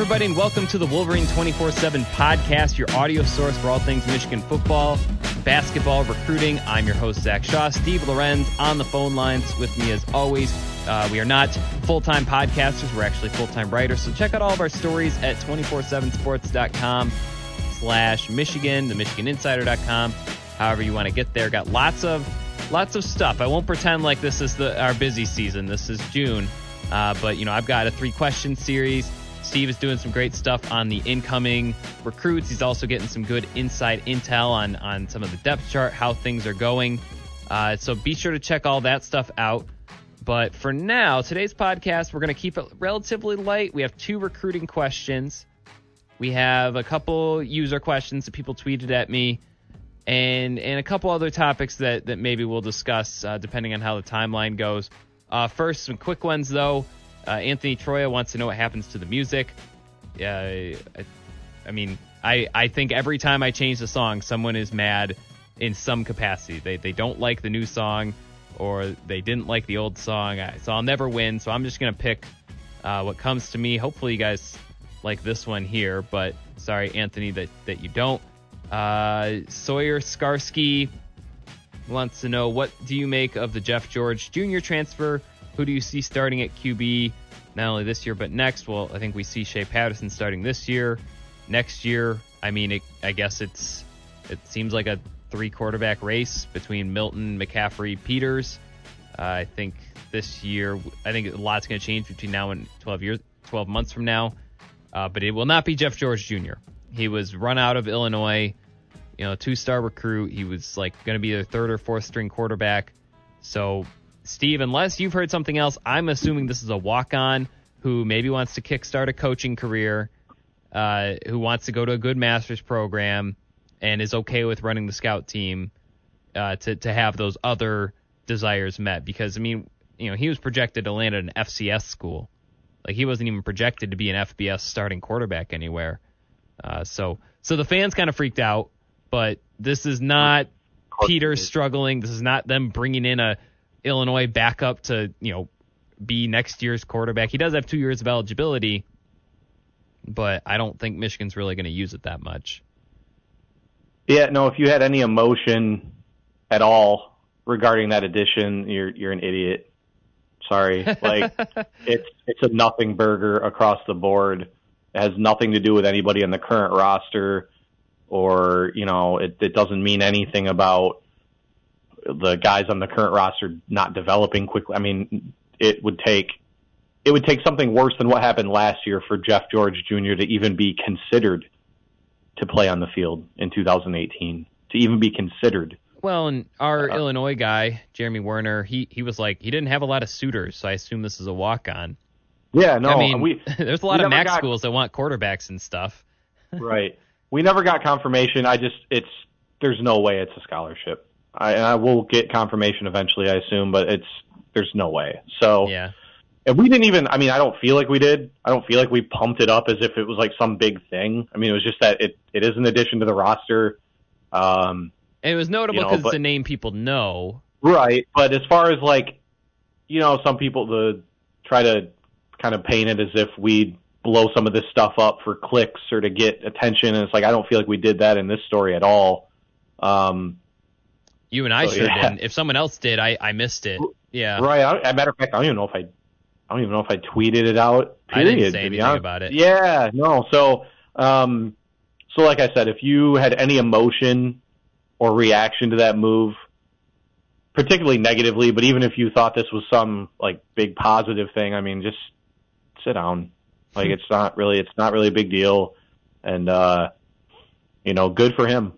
everybody, and welcome to the Wolverine 24 7 podcast, your audio source for all things Michigan football, basketball, recruiting. I'm your host, Zach Shaw. Steve Lorenz on the phone lines with me as always. Uh, we are not full time podcasters, we're actually full time writers. So check out all of our stories at 247sports.com slash Michigan, the MichiganInsider.com, however you want to get there. Got lots of lots of stuff. I won't pretend like this is the our busy season. This is June. Uh, but you know, I've got a three question series Steve is doing some great stuff on the incoming recruits. He's also getting some good inside intel on on some of the depth chart, how things are going. Uh, so be sure to check all that stuff out. But for now, today's podcast, we're going to keep it relatively light. We have two recruiting questions. We have a couple user questions that people tweeted at me, and and a couple other topics that that maybe we'll discuss uh, depending on how the timeline goes. Uh, first, some quick ones though. Uh, Anthony Troya wants to know what happens to the music. Uh, I, I mean, I, I think every time I change the song, someone is mad in some capacity. They, they don't like the new song or they didn't like the old song. So I'll never win. So I'm just going to pick uh, what comes to me. Hopefully, you guys like this one here. But sorry, Anthony, that, that you don't. Uh, Sawyer Skarsky wants to know what do you make of the Jeff George Jr. transfer? Who do you see starting at QB not only this year but next? Well, I think we see Shea Patterson starting this year. Next year, I mean, it, I guess it's it seems like a three quarterback race between Milton, McCaffrey, Peters. Uh, I think this year, I think a lot's going to change between now and 12 years, 12 months from now. Uh, but it will not be Jeff George Jr. He was run out of Illinois, you know, two star recruit. He was like going to be their third or fourth string quarterback. So Steve, unless you've heard something else, I'm assuming this is a walk on who maybe wants to kickstart a coaching career, uh, who wants to go to a good master's program, and is okay with running the scout team uh, to, to have those other desires met. Because, I mean, you know, he was projected to land at an FCS school. Like, he wasn't even projected to be an FBS starting quarterback anywhere. Uh, so, so the fans kind of freaked out, but this is not Peter struggling. This is not them bringing in a Illinois backup to, you know, be next year's quarterback. He does have two years of eligibility, but I don't think Michigan's really going to use it that much. Yeah, no, if you had any emotion at all regarding that addition, you're you're an idiot. Sorry. Like it's it's a nothing burger across the board. It has nothing to do with anybody in the current roster or, you know, it, it doesn't mean anything about the guys on the current roster not developing quickly. I mean, it would take it would take something worse than what happened last year for Jeff George Jr. to even be considered to play on the field in 2018. To even be considered. Well, and our uh, Illinois guy, Jeremy Werner, he he was like he didn't have a lot of suitors, so I assume this is a walk on. Yeah, no, I mean, we, there's a lot of MAC got, schools that want quarterbacks and stuff. right. We never got confirmation. I just it's there's no way it's a scholarship. I, I will get confirmation eventually, I assume, but it's there's no way. So yeah. And we didn't even. I mean, I don't feel like we did. I don't feel like we pumped it up as if it was like some big thing. I mean, it was just that it it is an addition to the roster. Um, and it was notable because you know, it's a name people know. Right, but as far as like, you know, some people the try to kind of paint it as if we blow some of this stuff up for clicks or to get attention, and it's like I don't feel like we did that in this story at all. Um, you and I so, sure yeah. didn't. If someone else did, I, I missed it. Yeah. Right. I, as a matter of fact, I don't even know if I, I don't even know if I tweeted it out. Period, I didn't say anything about it. Yeah. No. So, um, so like I said, if you had any emotion or reaction to that move, particularly negatively, but even if you thought this was some like big positive thing, I mean, just sit down. Like it's not really, it's not really a big deal. And, uh, you know, good for him.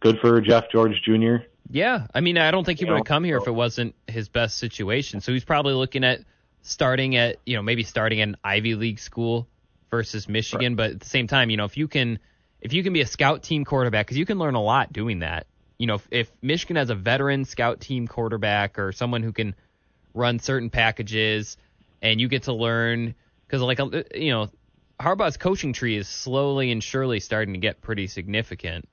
Good for Jeff George Jr. Yeah, I mean, I don't think he would have come here if it wasn't his best situation. So he's probably looking at starting at, you know, maybe starting an Ivy League school versus Michigan. Right. But at the same time, you know, if you can, if you can be a scout team quarterback, because you can learn a lot doing that. You know, if, if Michigan has a veteran scout team quarterback or someone who can run certain packages, and you get to learn, because like uh, you know, Harbaugh's coaching tree is slowly and surely starting to get pretty significant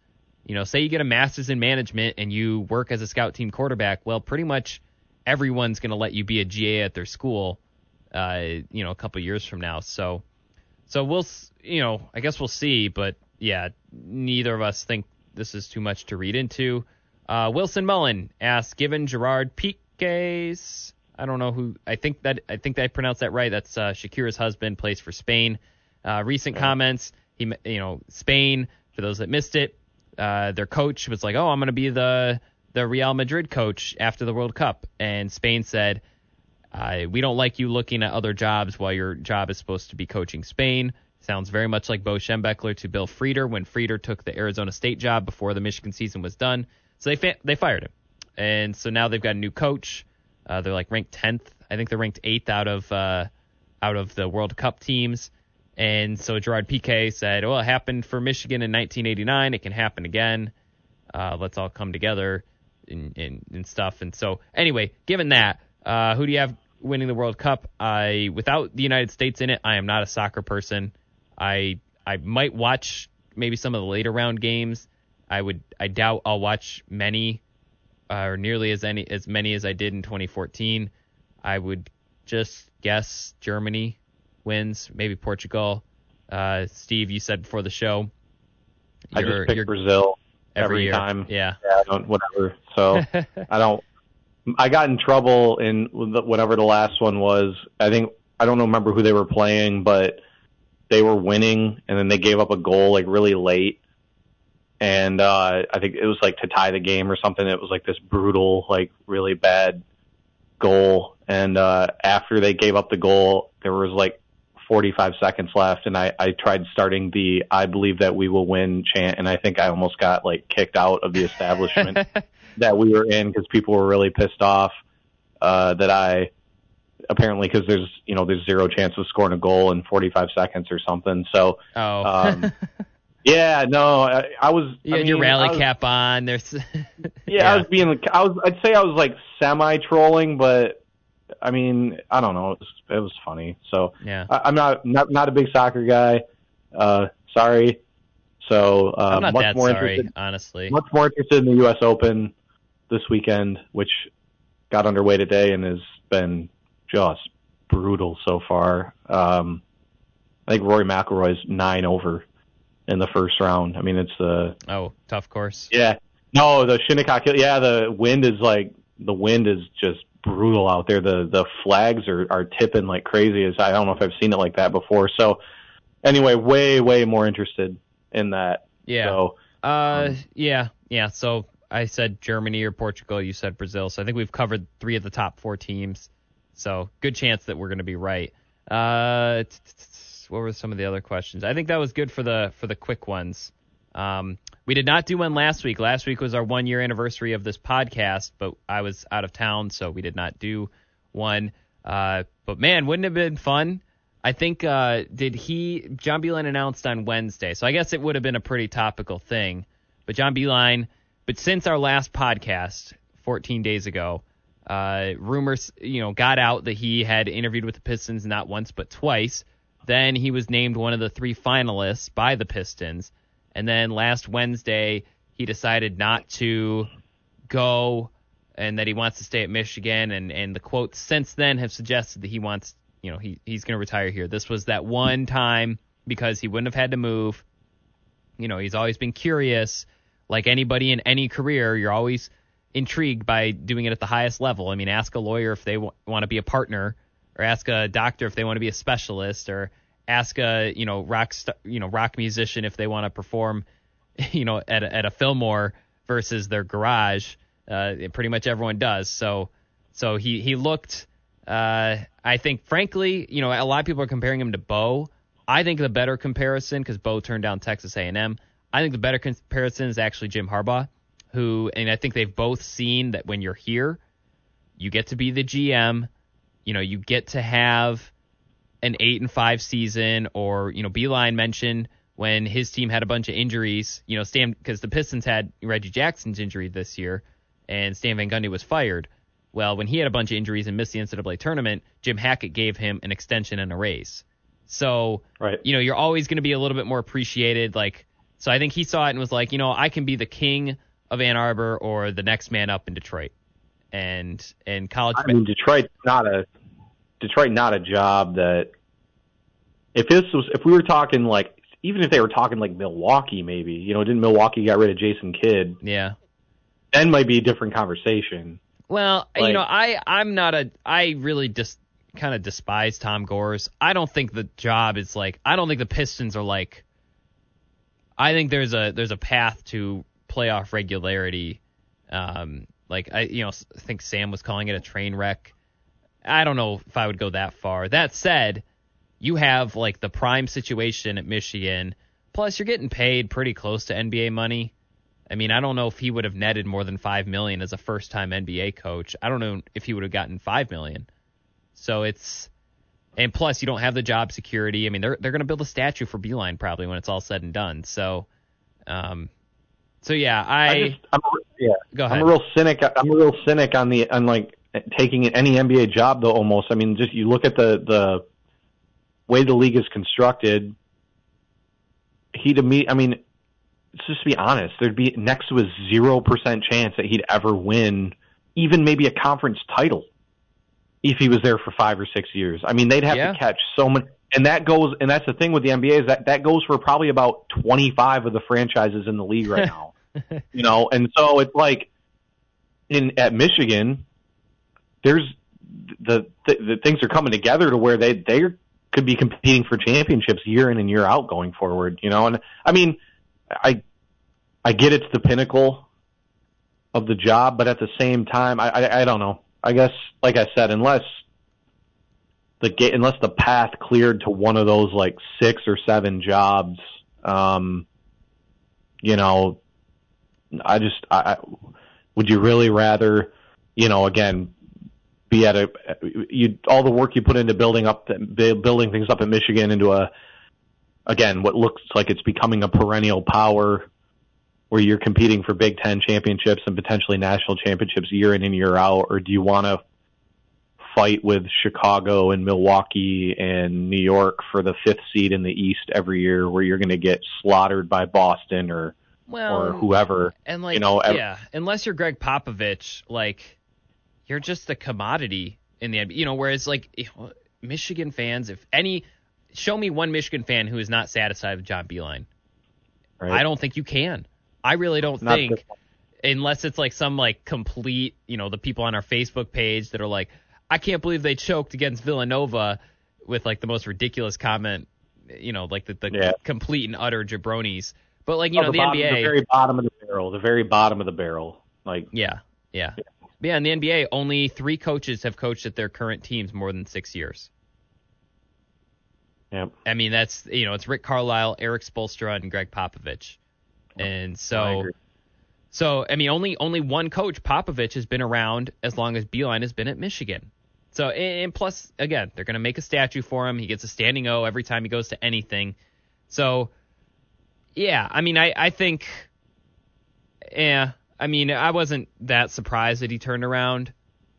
you know, say you get a master's in management and you work as a scout team quarterback, well, pretty much everyone's going to let you be a GA at their school, uh, you know, a couple years from now. So, so we'll, you know, I guess we'll see. But yeah, neither of us think this is too much to read into. Uh, Wilson Mullen asks, given Gerard Pique's, I don't know who, I think that I think I pronounced that right. That's uh, Shakira's husband, plays for Spain. Uh, recent comments, he, you know, Spain. For those that missed it, uh, their coach was like, "Oh, I'm going to be the the Real Madrid coach after the World Cup," and Spain said, "We don't like you looking at other jobs while your job is supposed to be coaching Spain." Sounds very much like Bo Schembechler to Bill Frieder when Frieder took the Arizona State job before the Michigan season was done. So they fa- they fired him, and so now they've got a new coach. Uh, they're like ranked tenth. I think they're ranked eighth out of uh, out of the World Cup teams. And so Gerard Piqué said, "Well, it happened for Michigan in 1989. It can happen again. Uh, let's all come together and, and, and, stuff." And so, anyway, given that, uh, who do you have winning the World Cup? I, without the United States in it, I am not a soccer person. I I might watch maybe some of the later round games. I would I doubt I'll watch many uh, or nearly as any as many as I did in 2014. I would just guess Germany wins, maybe Portugal. Uh, Steve, you said before the show. I just pick Brazil every, every time. Yeah. Yeah. I don't, whatever. So I don't. I got in trouble in whatever the last one was. I think I don't remember who they were playing, but they were winning and then they gave up a goal like really late. And uh I think it was like to tie the game or something. It was like this brutal, like really bad goal. And uh after they gave up the goal, there was like 45 seconds left and I, I tried starting the I believe that we will win chant and I think I almost got like kicked out of the establishment that we were in because people were really pissed off uh, that I apparently because there's you know there's zero chance of scoring a goal in 45 seconds or something. So oh. um, yeah, no, I, I was. You I mean, your rally was, cap on. There's. yeah, yeah, I was being. I was. I'd say I was like semi trolling, but I mean, I don't know. It was, it was funny. So yeah, I, am not not not a big soccer guy. Uh, sorry. So uh, I'm not much that more sorry, interested, honestly. Much more interested in the U.S. Open this weekend, which got underway today and has been just brutal so far. Um, I think Rory McIlroy's nine over in the first round. I mean, it's the oh tough course. Yeah, no, the Shinnecock. Yeah, the wind is like the wind is just brutal out there. The the flags are are tipping like crazy. As I don't know if I've seen it like that before. So anyway, way way more interested in that. Yeah. So, uh, um, yeah, yeah. So I said Germany or Portugal. You said Brazil. So I think we've covered three of the top four teams. So good chance that we're going to be right. Uh, what were some of the other questions? I think that was good for the for the quick ones. Um, we did not do one last week. Last week was our one year anniversary of this podcast, but I was out of town, so we did not do one. Uh, but man, wouldn't it have been fun? I think uh, did he John Beilein announced on Wednesday, so I guess it would have been a pretty topical thing. But John Beilein, but since our last podcast 14 days ago, uh, rumors, you know, got out that he had interviewed with the Pistons not once but twice. Then he was named one of the three finalists by the Pistons. And then last Wednesday, he decided not to go and that he wants to stay at Michigan. And, and the quotes since then have suggested that he wants, you know, he, he's going to retire here. This was that one time because he wouldn't have had to move. You know, he's always been curious. Like anybody in any career, you're always intrigued by doing it at the highest level. I mean, ask a lawyer if they w- want to be a partner, or ask a doctor if they want to be a specialist, or ask a you know rock you know rock musician if they want to perform, you know, at a, at a Fillmore versus their garage. Uh, pretty much everyone does. So so he he looked. Uh, I think, frankly, you know, a lot of people are comparing him to Bo. I think the better comparison, because Bo turned down Texas A&M. I think the better comparison is actually Jim Harbaugh who, and I think they've both seen that when you're here, you get to be the GM. You know, you get to have an eight and five season, or you know, Beilein mentioned when his team had a bunch of injuries. You know, Stan because the Pistons had Reggie Jackson's injury this year, and Stan Van Gundy was fired. Well, when he had a bunch of injuries and missed the NCAA tournament, Jim Hackett gave him an extension and a raise. So, right. you know, you're always going to be a little bit more appreciated. Like, so I think he saw it and was like, you know, I can be the king of Ann Arbor or the next man up in Detroit. And and college. I mean, Detroit not a Detroit not a job that if this was if we were talking like even if they were talking like Milwaukee, maybe you know, didn't Milwaukee got rid of Jason Kidd? Yeah, then might be a different conversation. Well, like, you know, I I'm not a I really just kind of despise Tom Gores. I don't think the job is like I don't think the Pistons are like. I think there's a there's a path to playoff regularity. Um, like I you know I think Sam was calling it a train wreck. I don't know if I would go that far. That said, you have like the prime situation at Michigan. Plus, you're getting paid pretty close to NBA money. I mean, I don't know if he would have netted more than five million as a first-time NBA coach. I don't know if he would have gotten five million. So it's, and plus you don't have the job security. I mean, they're they're going to build a statue for Beilein probably when it's all said and done. So, um, so yeah, I, I just, I'm, yeah, go ahead. I'm a real cynic. I'm a real cynic on the on like taking any NBA job though. Almost, I mean, just you look at the the way the league is constructed, he to me, I mean, let's just be honest, there'd be next to a zero percent chance that he'd ever win even maybe a conference title if he was there for five or six years. I mean, they'd have yeah. to catch so many. And that goes, and that's the thing with the NBA is that that goes for probably about 25 of the franchises in the league right now. you know, and so it's like in at Michigan, there's the, the the things are coming together to where they they could be competing for championships year in and year out going forward. You know, and I mean, I I get it's the pinnacle of the job, but at the same time, I I, I don't know. I guess, like I said, unless the gate, unless the path cleared to one of those like six or seven jobs, um, you know, I just, I, would you really rather, you know, again, be at a you all the work you put into building up building things up in Michigan into a again what looks like it's becoming a perennial power where you're competing for Big Ten championships and potentially national championships year in and year out, or do you want to fight with Chicago and Milwaukee and New York for the fifth seed in the East every year, where you're going to get slaughtered by Boston or well, or whoever? And like, you know, yeah, unless you're Gregg Popovich, like you're just a commodity in the NBA. You know, whereas like Michigan fans, if any, show me one Michigan fan who is not satisfied with John Beilein. Right. I don't think you can. I really don't not think, unless it's like some like complete, you know, the people on our Facebook page that are like, I can't believe they choked against Villanova with like the most ridiculous comment, you know, like the, the yeah. complete and utter jabronis. But like you oh, know, the, the bottom, NBA, the very bottom of the barrel, the very bottom of the barrel, like yeah, yeah. yeah. Yeah, in the NBA, only three coaches have coached at their current teams more than six years. Yep. I mean, that's you know, it's Rick Carlisle, Erik Spoelstra, and Gregg Popovich, and so, I so I mean, only only one coach, Popovich, has been around as long as Beilein has been at Michigan. So and plus, again, they're going to make a statue for him. He gets a standing O every time he goes to anything. So, yeah, I mean, I I think, yeah, I mean, I wasn't that surprised that he turned around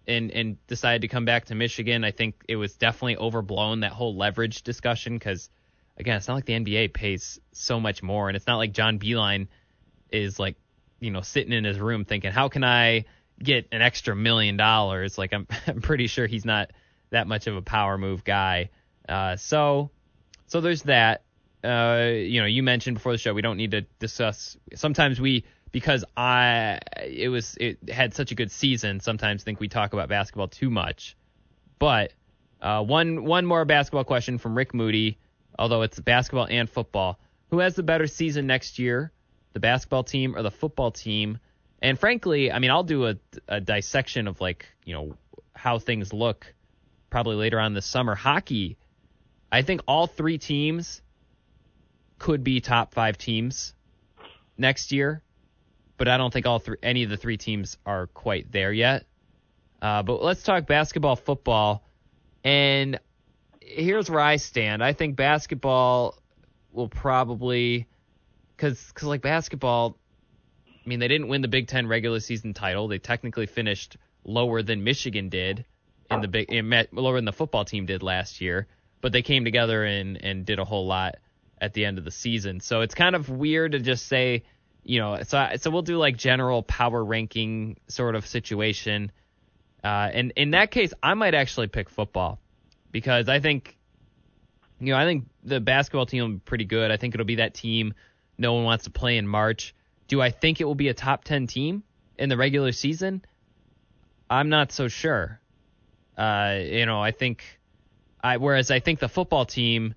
and and decided to come back to Michigan. I think it was definitely overblown that whole leverage discussion because again, it's not like the NBA pays so much more, and it's not like John Beilein is like you know sitting in his room thinking, how can I get an extra million dollars? Like I'm I'm pretty sure he's not that much of a power move guy. Uh, so so there's that. Uh, you know, you mentioned before the show we don't need to discuss. Sometimes we because I it was it had such a good season. Sometimes think we talk about basketball too much. But uh, one one more basketball question from Rick Moody, although it's basketball and football. Who has the better season next year, the basketball team or the football team? And frankly, I mean, I'll do a, a dissection of like you know how things look probably later on this summer. Hockey, I think all three teams could be top five teams next year but I don't think all three, any of the three teams are quite there yet. Uh, but let's talk basketball, football, and here's where I stand. I think basketball will probably, because cause like basketball, I mean they didn't win the Big Ten regular season title. They technically finished lower than Michigan did in the big, in, lower than the football team did last year. But they came together and and did a whole lot at the end of the season. So it's kind of weird to just say you know, so so we'll do like general power ranking sort of situation. Uh, and in that case, I might actually pick football because I think You know, I think the basketball team will be pretty good. I think it'll be that team no one wants to play in March. Do I think it will be a top 10 team in the regular season? I'm not so sure. Uh, you know, I think I whereas I think the football team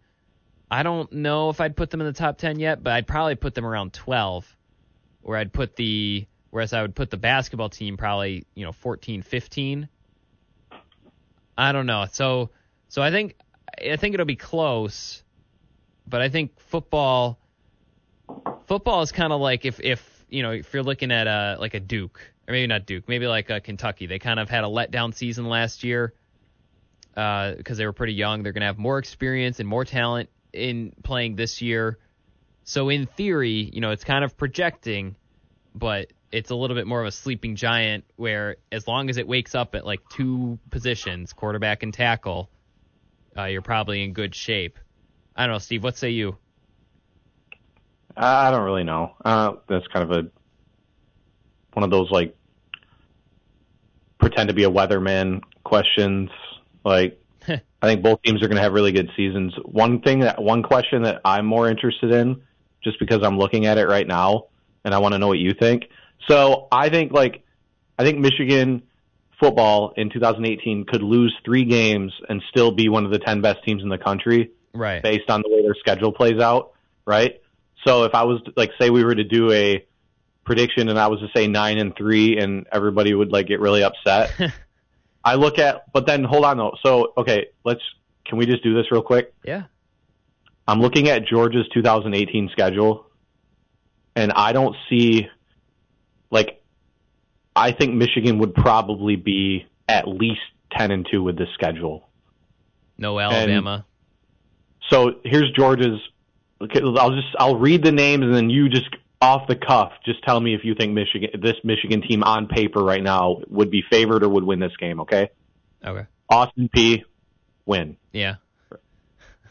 I don't know if I'd put them in the top 10 yet, but I'd probably put them around 12 where I'd put the whereas I would put the basketball team probably, you know, 14, 15. I don't know. So so I think I think it'll be close, but I think football football is kind of like if if you know if you're looking at a like a Duke or maybe not Duke, maybe like a Kentucky. They kind of had a letdown season last year because uh, they were pretty young. They're going to have more experience and more talent in playing this year. So in theory, you know, it's kind of projecting, but it's a little bit more of a sleeping giant where as long as it wakes up at like two positions, quarterback and tackle, uh, you're probably in good shape. I don't know, Steve. What say you? I don't really know. Uh, that's kind of a one of those like pretend to be a weatherman questions. Like I think both teams are going to have really good seasons. One thing that one question that I'm more interested in, just because I'm looking at it right now, and I want to know what you think. So I think like I think Michigan football in 2018 could lose three games and still be one of the 10 best teams in the country, right? Based on the way their schedule plays out, right? So if I was to, like say we were to do a prediction and I was to say nine and three and everybody would like get really upset. I look at, but then hold on though. So okay, let's can we just do this real quick? Yeah. I'm looking at Georgia's 2018 schedule, and I don't see like I think Michigan would probably be at least 10 and two with this schedule. No Alabama. And so here's Georgia's Okay, I'll just I'll read the names and then you just off the cuff just tell me if you think Michigan this Michigan team on paper right now would be favored or would win this game. Okay. Okay. Austin Peay win. Yeah.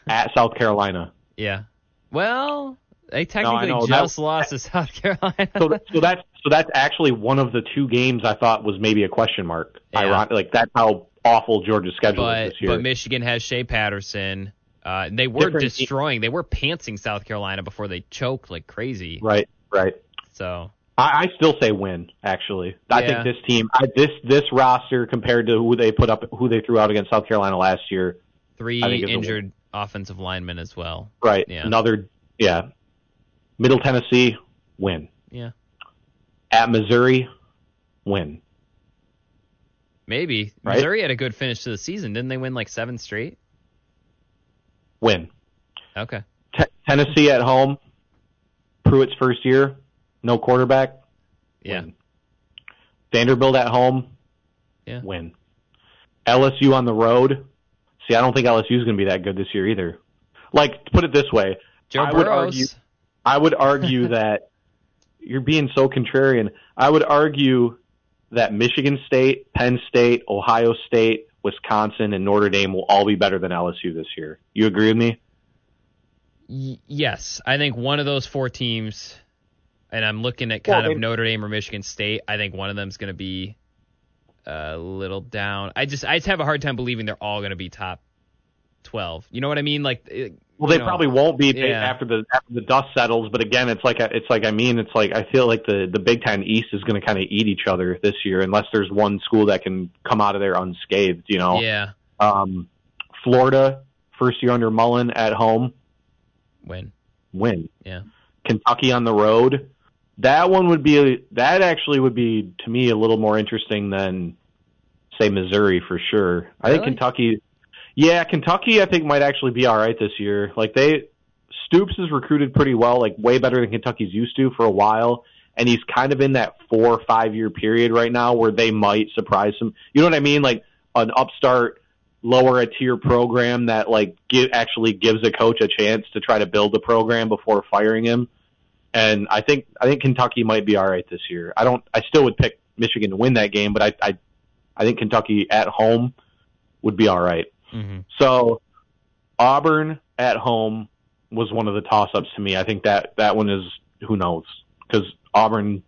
At South Carolina. Yeah. Well, they technically no, just that, lost to South Carolina. so, so that's so that's actually one of the two games I thought was maybe a question mark. Yeah. Ironic, like that's how awful Georgia's schedule but, is this year. But Michigan has Shea Patterson. Uh, they were Different destroying. They were pantsing South Carolina before they choked like crazy. Right, right. So I, I still say win. Actually, I yeah. think this team, I, this this roster compared to who they put up, who they threw out against South Carolina last year, three injured offensive linemen as well. Right. Yeah. Another. Yeah. Middle Tennessee win. Yeah. At Missouri, win. Maybe right? Missouri had a good finish to the season. Didn't they win like seven straight? win. Okay. T- Tennessee at home, Pruitt's first year, no quarterback. Yeah. Win. Vanderbilt at home, yeah. win. LSU on the road. See, I don't think LSU is going to be that good this year either. Like, put it this way, Joe I Burrows. would argue, I would argue that you're being so contrarian. I would argue that Michigan State, Penn State, Ohio State, Wisconsin, and Notre Dame will all be better than LSU this year. You agree with me? Y- yes, I think one of those four teams, and I'm looking at kind well, of Notre Dame or Michigan State. I think one of them is going to be a little down. I just I just have a hard time believing they're all going to be top twelve. You know what I mean? Like well, they know, probably won't be yeah. after the after the dust settles. But again, it's like it's like I mean, it's like I feel like the the Big Ten East is going to kind of eat each other this year, unless there's one school that can come out of there unscathed. You know? Yeah. Um, Florida, first year under Mullen at home, win. Win. Yeah. Kentucky on the road. That one would be that actually would be to me a little more interesting than say Missouri for sure. Really? I think Kentucky yeah, Kentucky I think might actually be all right this year. Like they Stoops is recruited pretty well, like way better than Kentucky's used to for a while, and he's kind of in that four or five year period right now where they might surprise him. You know what I mean? Like an upstart, lower a tier program that like give, actually gives a coach a chance to try to build the program before firing him. And I think I think Kentucky might be all right this year. I don't. I still would pick Michigan to win that game, but I I, I think Kentucky at home would be all right. Mm-hmm. So Auburn at home was one of the toss ups to me. I think that that one is who knows because Auburn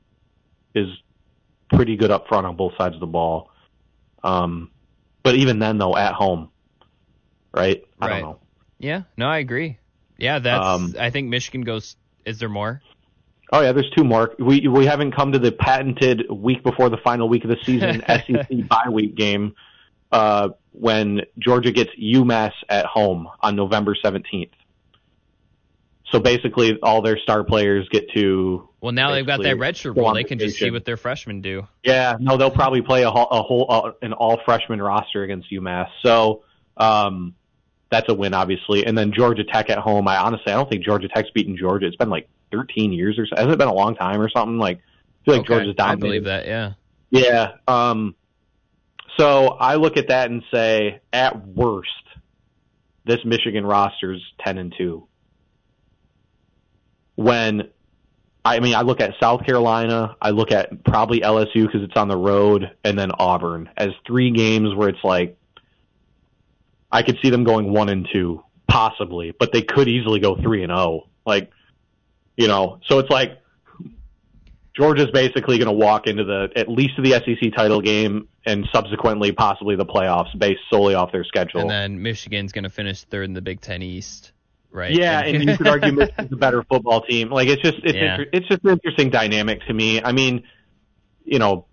is pretty good up front on both sides of the ball. Um, but even then, though, at home, right? I right. don't know. Yeah, no, I agree. Yeah, that's. Um, I think Michigan goes. Is there more? Oh yeah, there's two more. We we haven't come to the patented week before the final week of the season SEC bye week game uh, when Georgia gets UMass at home on November 17th. So basically, all their star players get to. Well, now they've got that redshirt rule. They can just see what their freshmen do. Yeah, no, they'll probably play a, a whole uh, an all freshman roster against UMass. So um, that's a win, obviously. And then Georgia Tech at home. I honestly, I don't think Georgia Tech's beaten Georgia. It's been like 13 years or so. Hasn't it been a long time or something? Like, I feel like okay. Georgia's dominated. I believe that. Yeah. Yeah. Um, so I look at that and say, at worst, this Michigan roster's 10 and 2. When I mean, I look at South Carolina, I look at probably LSU because it's on the road, and then Auburn as three games where it's like I could see them going one and two, possibly, but they could easily go three and zero. Oh. Like, you know, so it's like Georgia's basically going to walk into the at least the SEC title game and subsequently possibly the playoffs based solely off their schedule. And then Michigan's going to finish third in the Big Ten East, right? Yeah, and you could argue Michigan's a better football team. Like it's just it's yeah. inter- it's just an interesting dynamic to me. I mean, you know,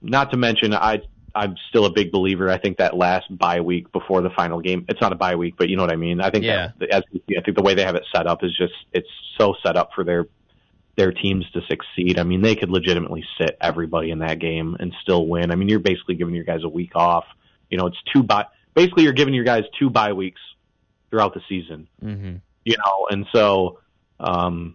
not to mention I I'm still a big believer. I think that last bye week before the final game, it's not a bye week, but you know what I mean. I think yeah. that, as I think the way they have it set up is just it's so set up for their their teams to succeed. I mean, they could legitimately sit everybody in that game and still win. I mean, you're basically giving your guys a week off. You know, it's two bye. Basically, you're giving your guys two bye weeks throughout the season. Mm-hmm. You know, and so, um,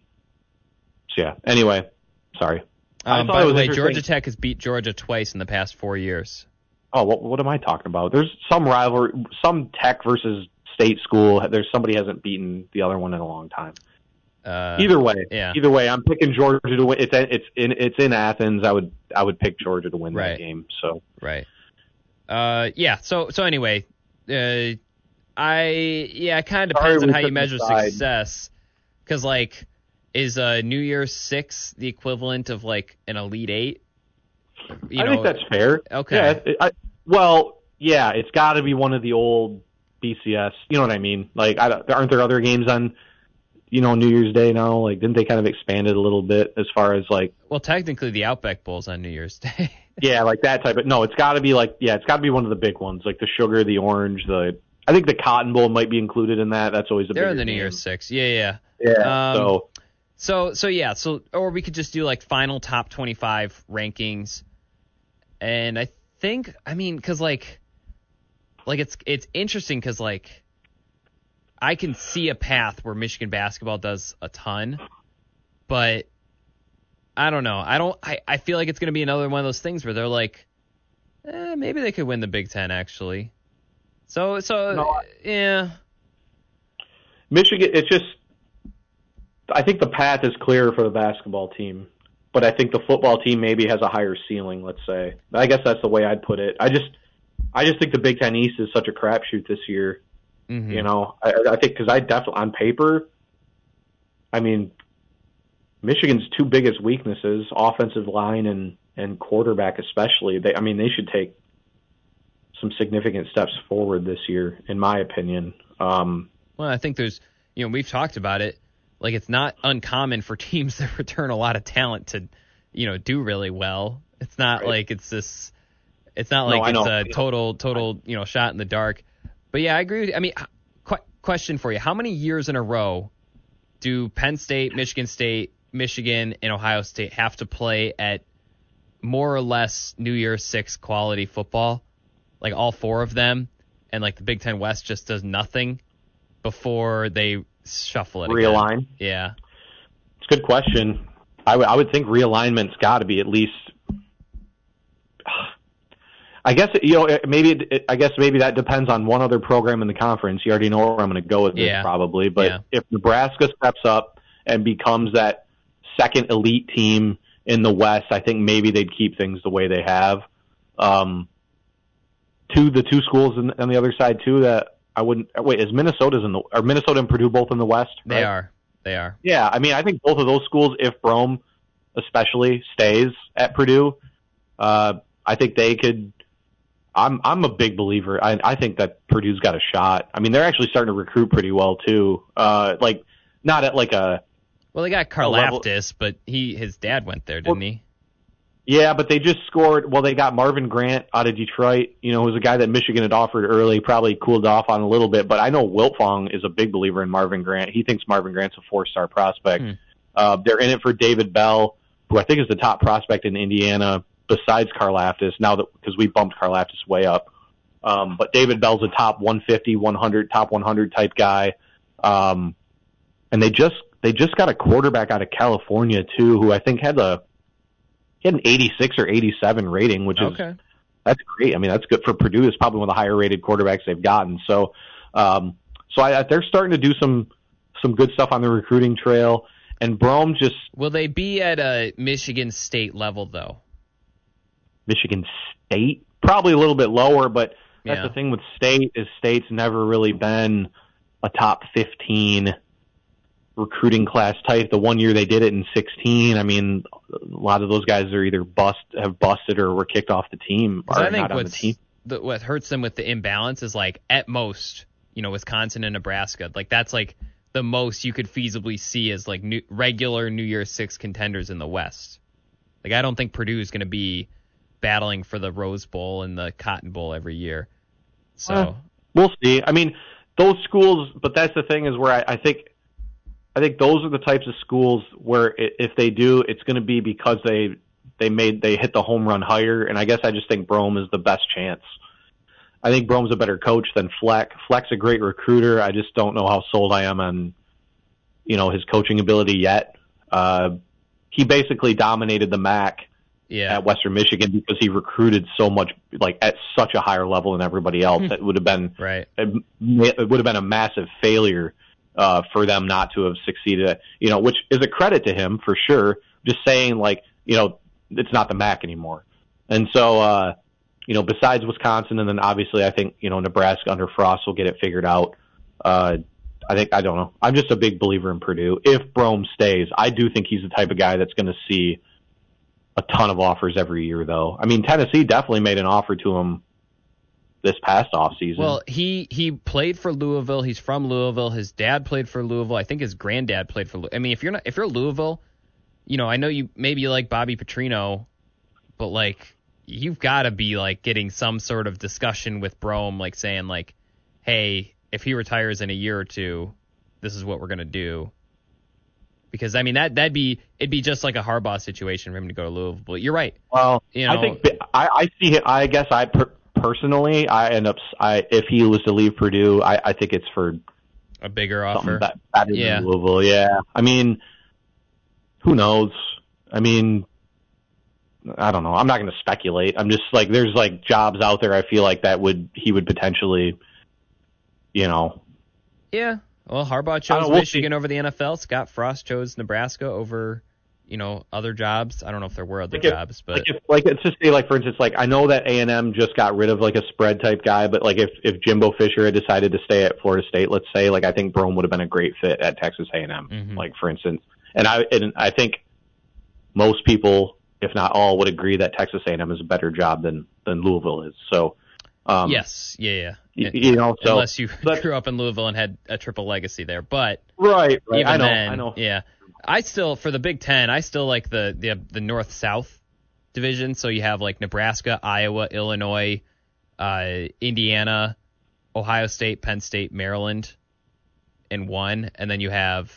so yeah. Anyway, sorry. Um, by the way, Georgia Tech has beat Georgia twice in the past four years. Oh, what, what am I talking about? There's some rivalry, some Tech versus State school. There's somebody hasn't beaten the other one in a long time. Uh, either way, yeah. Either way, I'm picking Georgia to win. It's it's in it's in Athens. I would I would pick Georgia to win right. that game. So right. Uh, yeah. So so anyway, uh, I yeah, it kind of depends Sorry, on how you measure decide. success. Because like, is uh New Year's Six the equivalent of like an Elite Eight? You I know, think that's fair. Okay. Yeah. I, well, yeah, it's got to be one of the old BCS. You know what I mean? Like, I, aren't there other games on? you know New Year's Day now? Like, didn't they kind of expand it a little bit as far as like? Well, technically, the Outback Bowl's on New Year's Day. yeah, like that type of. No, it's got to be like yeah, it's got to be one of the big ones, like the sugar, the orange, the. I think the Cotton Bowl might be included in that. That's always a. They're in the New Year's Six. Yeah, yeah. Yeah. Um, so. So so yeah. So or we could just do like final top twenty five rankings, and I think I mean because like, like it's it's interesting because like I can see a path where Michigan basketball does a ton, but I don't know. I don't. I, I feel like it's going to be another one of those things where they're like, eh, maybe they could win the Big Ten actually. So so no, yeah. Michigan. It's just. I think the path is clear for the basketball team, but I think the football team maybe has a higher ceiling. Let's say. I guess that's the way I'd put it. I just. I just think the Big Ten East is such a crapshoot this year Mm-hmm. You know, I, I think because I definitely on paper, I mean, Michigan's two biggest weaknesses, offensive line and and quarterback especially. They, I mean, they should take some significant steps forward this year, in my opinion. Um, well, I think there's, you know, we've talked about it. Like it's not uncommon for teams that return a lot of talent to, you know, do really well. It's not right. like it's this. It's not like no, it's a total, total, you know, shot in the dark. But yeah, I agree with you. I mean, qu- question for you: How many years in a row do Penn State, Michigan State, Michigan, and Ohio State have to play at more or less New Year's Six quality football? Like all four of them, and like the Big Ten West just does nothing before they shuffle it. Realign. Again. Yeah, it's a good question. I, w- I would think realignment's got to be at least I guess you know maybe it, I guess maybe that depends on one other program in the conference. You already know where I'm going to go with this yeah. probably, but yeah. if Nebraska steps up and becomes that second elite team in the West, I think maybe they'd keep things the way they have. Um, to the two schools in, on the other side too that I wouldn't wait. Is Minnesota's in the are Minnesota and Purdue both in the West? Right? They are. They are. Yeah, I mean I think both of those schools, if Brohm especially stays at Purdue, uh, I think they could I'm I'm a big believer. I I think that Purdue's got a shot. I mean, they're actually starting to recruit pretty well too. Uh, like not at like a well, they got Karlaftis, but he his dad went there, didn't well, he? Yeah, but they just scored. Well, they got Marvin Grant out of Detroit. You know, who's a guy that Michigan had offered early, probably cooled off on a little bit. But I know Wiltfong is a big believer in Marvin Grant. He thinks Marvin Grant's a four-star prospect. Hmm. Uh, they're in it for David Bell, who I think is the top prospect in Indiana besides Karlaftis. Now that because we bumped Karlaftis way up, um, but David Bell's a top 150, 100, top 100 type guy. Um, and they just they just got a quarterback out of California too, who I think had a he had an 86 or 87 rating, which is okay. that's great. I mean, that's good for Purdue. It's probably one of the higher rated quarterbacks they've gotten. So, um, so I, they're starting to do some some good stuff on the recruiting trail. And Brohm just will they be at a Michigan State level though? Michigan State probably a little bit lower, but that's yeah. the thing with State is State's never really been a top 15 recruiting class type. The one year they did it in 16, I mean, a lot of those guys are either bust have busted or were kicked off the team. Or I think not on the team. The, what hurts them with the imbalance is like at most, you know, Wisconsin and Nebraska. Like that's like the most you could feasibly see as like new, regular New Year's Six contenders in the West. Like I don't think Purdue is going to be battling for the Rose Bowl and the Cotton Bowl every year. So uh, we'll see. I mean, those schools, but that's the thing is where I, I think I think those are the types of schools where if they do, it's going to be because they they made they hit the home run higher. And I guess I just think Brohm is the best chance. I think Brohm's a better coach than Fleck. Fleck's a great recruiter. I just don't know how sold I am on you know his coaching ability yet. Uh, he basically dominated the MAC yeah. at Western Michigan because he recruited so much, like at such a higher level than everybody else. it would have been right. It, it would have been a massive failure uh, for them not to have succeeded. You know, which is a credit to him for sure. Just saying, like, you know, it's not the MAC anymore. And so, uh, you know, besides Wisconsin, and then obviously, I think you know Nebraska under Frost will get it figured out. Uh, I think I don't know. I'm just a big believer in Purdue. If Brohm stays, I do think he's the type of guy that's going to see a ton of offers every year, though. I mean, Tennessee definitely made an offer to him this past offseason. Well, he he played for Louisville. He's from Louisville. His dad played for Louisville. I think his granddad played for. I mean, if you're not if you're Louisville, you know, I know you maybe you like Bobby Petrino, but like you've got to be like getting some sort of discussion with Brohm, like saying like, hey, if he retires in a year or two, this is what we're gonna do. Because I mean that that'd be it'd be just like a Harbaugh situation for him to go to Louisville. But you're right. Well, you know, I think I, I see. I guess I per, personally, I end up. I if he was to leave Purdue, I, I think it's for a bigger offer. That, better yeah. Louisville. Yeah. I mean, who knows? I mean, I don't know. I'm not going to speculate. I'm just like there's like jobs out there. I feel like that would he would potentially, you know. Yeah. Well, Harbaugh chose know, we'll Michigan see. over the NFL. Scott Frost chose Nebraska over you know other jobs. I don't know if there were other like jobs, but like, if, like let's just say like for instance, like I know that A and M just got rid of like a spread type guy, but like if if Jimbo Fisher had decided to stay at Florida State, let's say, like I think Brohm would have been a great fit at Texas A and M, mm-hmm. like for instance. And I and I think most people, if not all, would agree that Texas A and M is a better job than than Louisville is. So. Um, yes, yeah, yeah. You, know, so, unless you but, grew up in Louisville and had a triple legacy there, but right, right. I know, then, I know. Yeah, I still for the Big Ten, I still like the the the North South division. So you have like Nebraska, Iowa, Illinois, uh, Indiana, Ohio State, Penn State, Maryland, in one, and then you have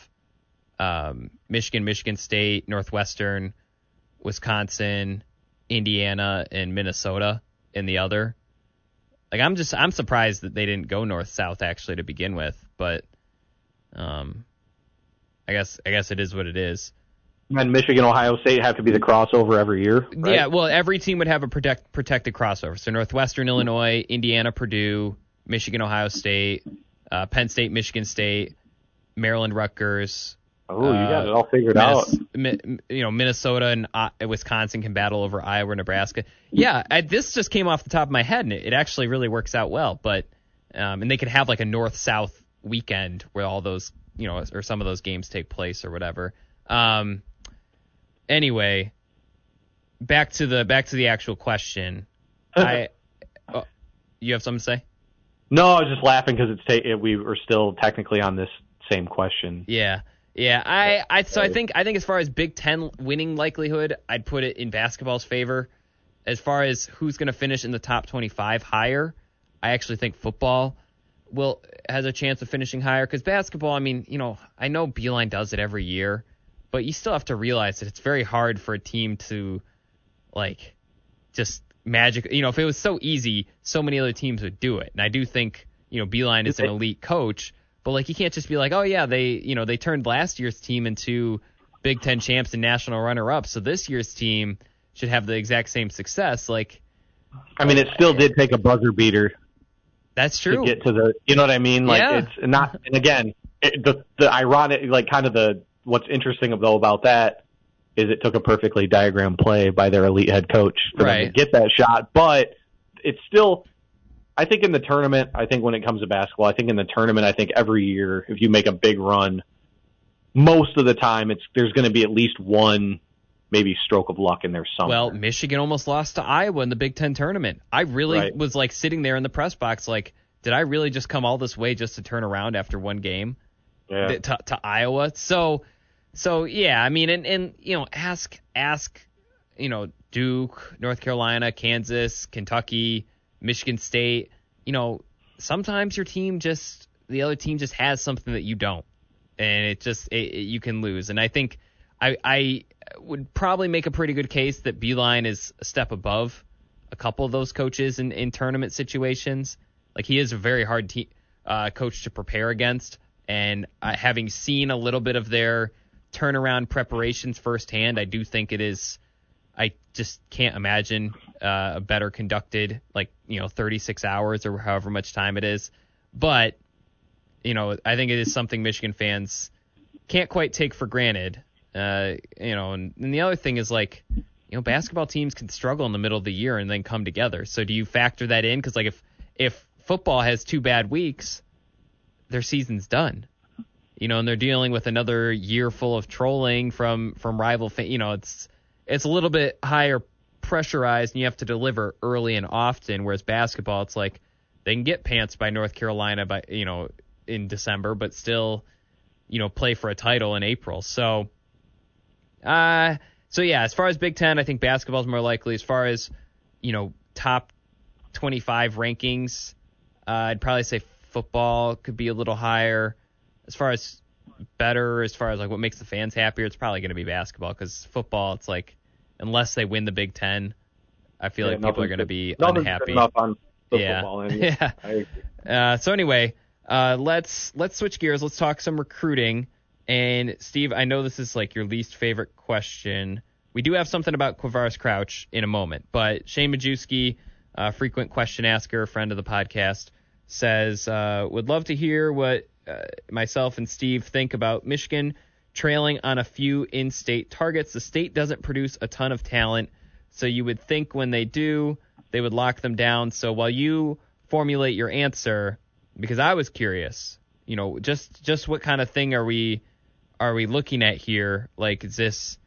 um, Michigan, Michigan State, Northwestern, Wisconsin, Indiana, and Minnesota in the other. Like I'm just I'm surprised that they didn't go north south actually to begin with, but um, I guess I guess it is what it is. And Michigan, Ohio State have to be the crossover every year. Right? Yeah, well, every team would have a protect, protected crossover. So Northwestern Illinois, Indiana, Purdue, Michigan, Ohio State, uh, Penn State, Michigan State, Maryland, Rutgers. Oh, you got it all figured out. you know, Minnesota and uh, Wisconsin can battle over Iowa, Nebraska. Yeah, I, this just came off the top of my head, and it, it actually really works out well. But um, and they could have like a north-south weekend where all those you know, or some of those games take place or whatever. Um, anyway, back to the back to the actual question. I you have something to say? No, I was just laughing because it's ta- we were still technically on this same question. Yeah. Yeah, I, I so I think I think as far as Big Ten winning likelihood, I'd put it in basketball's favor. As far as who's going to finish in the top 25 higher, I actually think football will has a chance of finishing higher because basketball. I mean, you know, I know Beilein does it every year, but you still have to realize that it's very hard for a team to like just magic. You know, if it was so easy, so many other teams would do it. And I do think you know Beilein is an elite coach but like you can't just be like, oh yeah, they you know they turned last year's team into Big Ten champs and national runner up, so this year's team should have the exact same success. Like, I mean, it still did take a buzzer beater. That's true. To get to the, you know what I mean? Like yeah. it's not. And again, it, the the ironic, like kind of the what's interesting though about that is it took a perfectly diagrammed play by their elite head coach for right. them to get that shot, but it's still I think in the tournament, I think when it comes to basketball, I think in the tournament, I think every year, if you make a big run, most of the time it's there's going to be at least one maybe stroke of luck in there somewhere. Well, Michigan almost lost to Iowa in the Big Ten tournament. I really right. was like sitting there in the press box, like, did I really just come all this way just to turn around after one game yeah. to, to Iowa? So, so yeah, I mean, and and you know, ask ask, you know, Duke, North Carolina, Kansas, Kentucky Michigan State, you know, sometimes your team just the other team just has something that you don't, and it just it, it, you can lose. And I think I I would probably make a pretty good case that Beilein is a step above a couple of those coaches in, in tournament situations. Like he is a very hard te- uh, coach to prepare against, and uh, having seen a little bit of their turnaround preparations firsthand, I do think it is I just can't imagine uh, a better conducted, like you know, 36 hours or however much time it is. But you know, I think it is something Michigan fans can't quite take for granted. Uh, you know, and, and the other thing is like, you know, basketball teams can struggle in the middle of the year and then come together. So do you factor that in? Because like if if football has two bad weeks, their season's done. You know, and they're dealing with another year full of trolling from from rival. Fa- you know, it's it's a little bit higher pressurized and you have to deliver early and often. Whereas basketball, it's like they can get pants by North Carolina by you know in December, but still you know play for a title in April. So, uh, so yeah, as far as Big Ten, I think basketball is more likely. As far as you know, top 25 rankings, uh, I'd probably say football could be a little higher. As far as better as far as like what makes the fans happier, it's probably going to be basketball because football, it's like unless they win the Big Ten, I feel yeah, like people are going to be unhappy. yeah, yeah. Uh, so anyway, uh, let's let's switch gears. Let's talk some recruiting. And Steve, I know this is like your least favorite question. We do have something about Quavaris Crouch in a moment, but Shane Majewski, uh, frequent question asker, friend of the podcast, says uh, would love to hear what uh, myself and Steve think about Michigan trailing on a few in state targets. The state doesn't produce a ton of talent, so you would think when they do, they would lock them down. So while you formulate your answer, because I was curious, you know, just just what kind of thing are we are we looking at here? Like, is this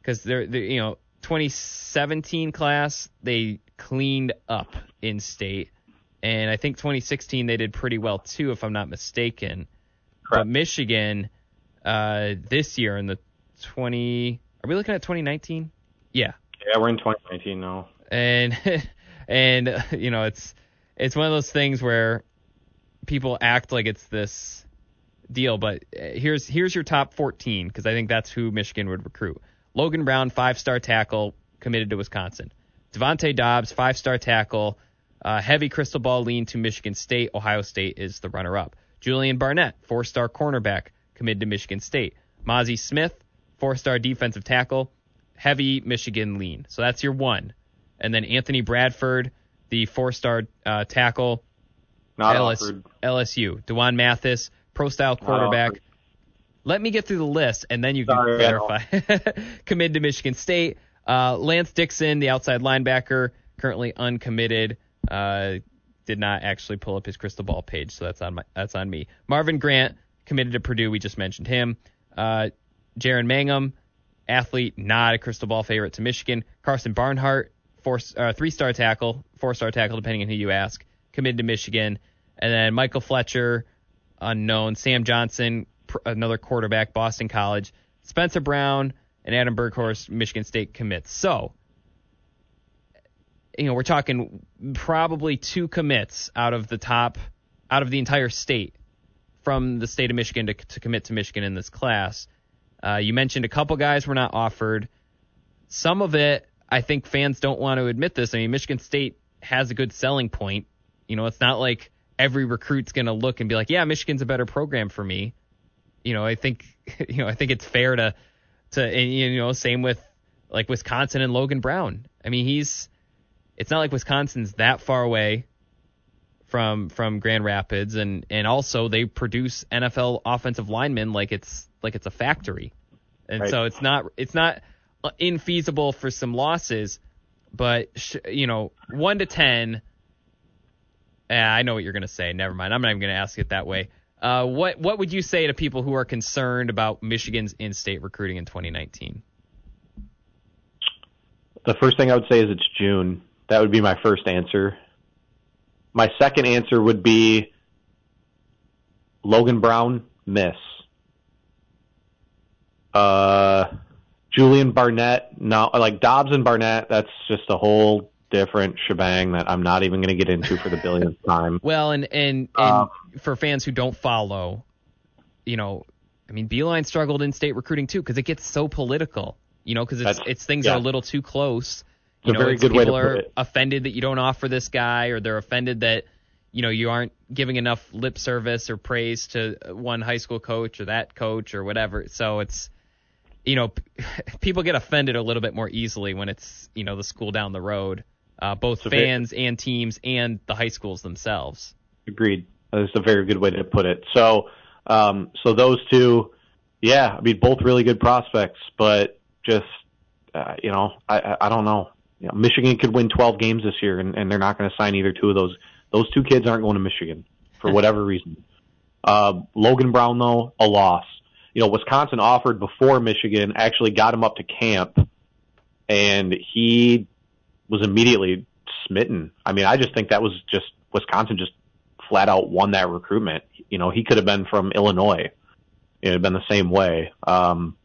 because they're, they're you know 2017 class they cleaned up in state and I think 2016 they did pretty well too, if I'm not mistaken. Correct. But Michigan uh, this year in the 20, are we looking at 2019? Yeah. Yeah, we're in 2019 now. And and you know it's it's one of those things where people act like it's this deal, but uh, here's here's your top 14 because I think that's who Michigan would recruit. Logan Brown, five-star tackle, committed to Wisconsin. Devontae Dobbs, five-star tackle, uh, heavy crystal ball lean to Michigan State. Ohio State is the runner up. Julian Barnett, four star cornerback, committed to Michigan State. Mazi Smith, four star defensive tackle, heavy Michigan lean. So that's your one. And then Anthony Bradford, the four star uh, tackle, Not LS, offered. LSU. Dwan Mathis, pro style quarterback. Let me get through the list and then you can Sorry, clarify. committed to Michigan State. Uh, Lance Dixon, the outside linebacker, currently uncommitted. Uh, did not actually pull up his crystal ball page, so that's on my that's on me. Marvin Grant committed to Purdue. We just mentioned him. Uh, Jaren Mangham, athlete, not a crystal ball favorite to Michigan. Karsen Barnhart, four uh, three star tackle, four star tackle, depending on who you ask. committed to Michigan, and then Michael Fletcher, unknown. Sam Johnson, pr- another quarterback, Boston College. Spencer Brown and Adam Berghorst, Michigan State commits. So, you know, we're talking probably two commits out of the top, out of the entire state from the state of Michigan to, to commit to Michigan in this class. Uh, you mentioned a couple guys were not offered. Some of it, I think fans don't want to admit this. I mean, Michigan State has a good selling point. You know, it's not like every recruit's going to look and be like, yeah, Michigan's a better program for me. You know, I think, you know, I think it's fair to, to, and, you know, same with like Wisconsin and Logan Brown. I mean, he's, it's not like Wisconsin's that far away from from Grand Rapids, and and also they produce NFL offensive linemen like it's like it's a factory, and right. so it's not it's not infeasible for some losses, but sh- you know one to ten. Eh, I know what you're gonna say. Never mind. I'm not even gonna ask it that way. Uh, what what would you say to people who are concerned about Michigan's in-state recruiting in 2019? The first thing I would say is it's June. That would be my first answer. My second answer would be Logan Brown, miss. Uh, Julian Barnett, no, like Dobbs and Barnett, that's just a whole different shebang that I'm not even going to get into for the billionth time. Well, and and, and um, for fans who don't follow, you know, I mean, Beilein struggled in state recruiting too because it gets so political. You know, because it's it's things yeah. are a little too close. You know, a very good people way to put it. offended that you don't offer this guy, or they're offended that you know you aren't giving enough lip service or praise to one high school coach or that coach or whatever. So it's you know people get offended a little bit more easily when it's you know the school down the road, uh, both so fans very, and teams and the high schools themselves. Agreed. That's a very good way to put it. So um, so those two, yeah, I mean both really good prospects, but just uh, you know I I don't know you know, Michigan could win 12 games this year, and, and they're not going to sign either two of those. Those two kids aren't going to Michigan for whatever reason. Uh, Logan Brown, though, a loss. You know, Wisconsin offered before Michigan, actually got him up to camp, and he was immediately smitten. I mean, I just think that was just Wisconsin just flat out won that recruitment. You know, he could have been from Illinois. It had been the same way. Um,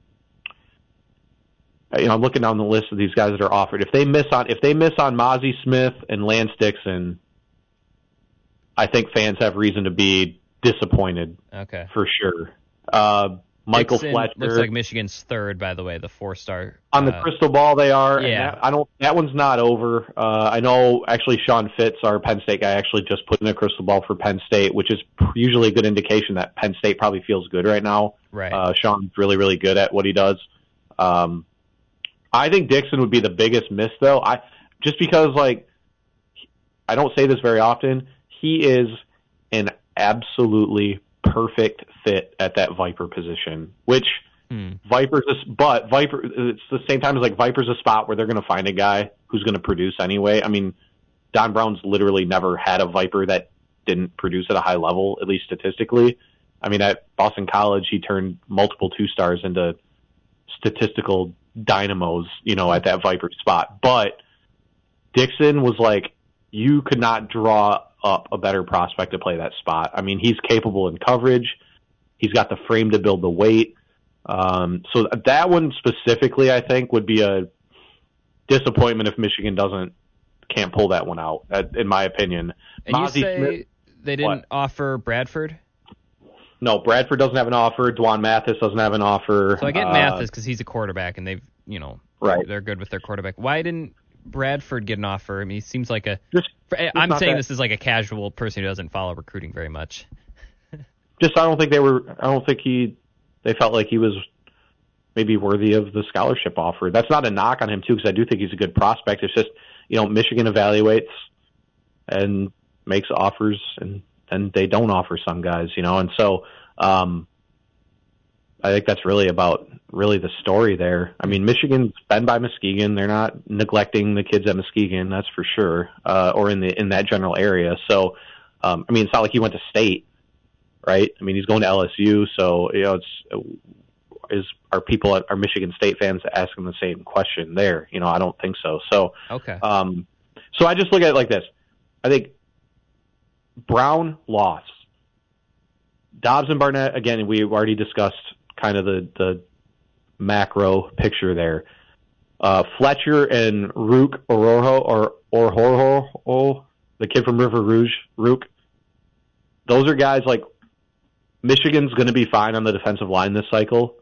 you know, I'm looking down the list of these guys that are offered. If they miss on if they miss on Mazi Smith and Lance Dixon, I think fans have reason to be disappointed. Okay, for sure. Uh, Michael Dixon Fletcher looks like Michigan's third, by the way, the four star. On the uh, crystal ball, they are. Yeah, that, I don't. That one's not over. Uh, I know. Actually, Sean Fitz, our Penn State guy, actually just put in a crystal ball for Penn State, which is usually a good indication that Penn State probably feels good right now. Right. Uh, Sean's really, really good at what he does. Um, I think Dixon would be the biggest miss, though. I just because like I don't say this very often. He is an absolutely perfect fit at that Viper position, which hmm. Viper's a, but Viper it's the same time as like Viper's a spot where they're going to find a guy who's going to produce anyway. I mean, Don Brown's literally never had a Viper that didn't produce at a high level, at least statistically. I mean, at Boston College, he turned multiple two stars into statistical dynamos, you know, at that Viper spot. But Dixon was like, you could not draw up a better prospect to play that spot. I mean, he's capable in coverage. He's got the frame to build the weight. Um, so that one specifically, I think, would be a disappointment if Michigan doesn't can't pull that one out, in my opinion. And you say Smith, they didn't what? offer Bradford? No, Bradford doesn't have an offer. Dwan Mathis doesn't have an offer. So I get uh, Mathis because he's a quarterback, and they've you know right. they're good with their quarterback. Why didn't Bradford get an offer? I mean, he seems like a. Just, I'm saying that. this is like a casual person who doesn't follow recruiting very much. just I don't think they were. I don't think he. They felt like he was maybe worthy of the scholarship offer. That's not a knock on him too, because I do think he's a good prospect. It's just you know Michigan evaluates and makes offers, and and they don't offer some guys, you know, and so um, I think that's really about really the story there. I mean, Michigan's been by Muskegon; they're not neglecting the kids at Muskegon, that's for sure, uh, or in the in that general area. So, um, I mean, it's not like he went to state, right? I mean, he's going to LSU, so you know, it's is are people at are Michigan State fans asking the same question there? You know, I don't think so. So, okay. Um, so I just look at it like this. I think Brown loss. Dobbs and Barnett again. We've already discussed kind of the the macro picture there. Uh, Fletcher and Rook Oroho or Orhorho, oh, the kid from River Rouge, Rook. Those are guys like Michigan's going to be fine on the defensive line this cycle,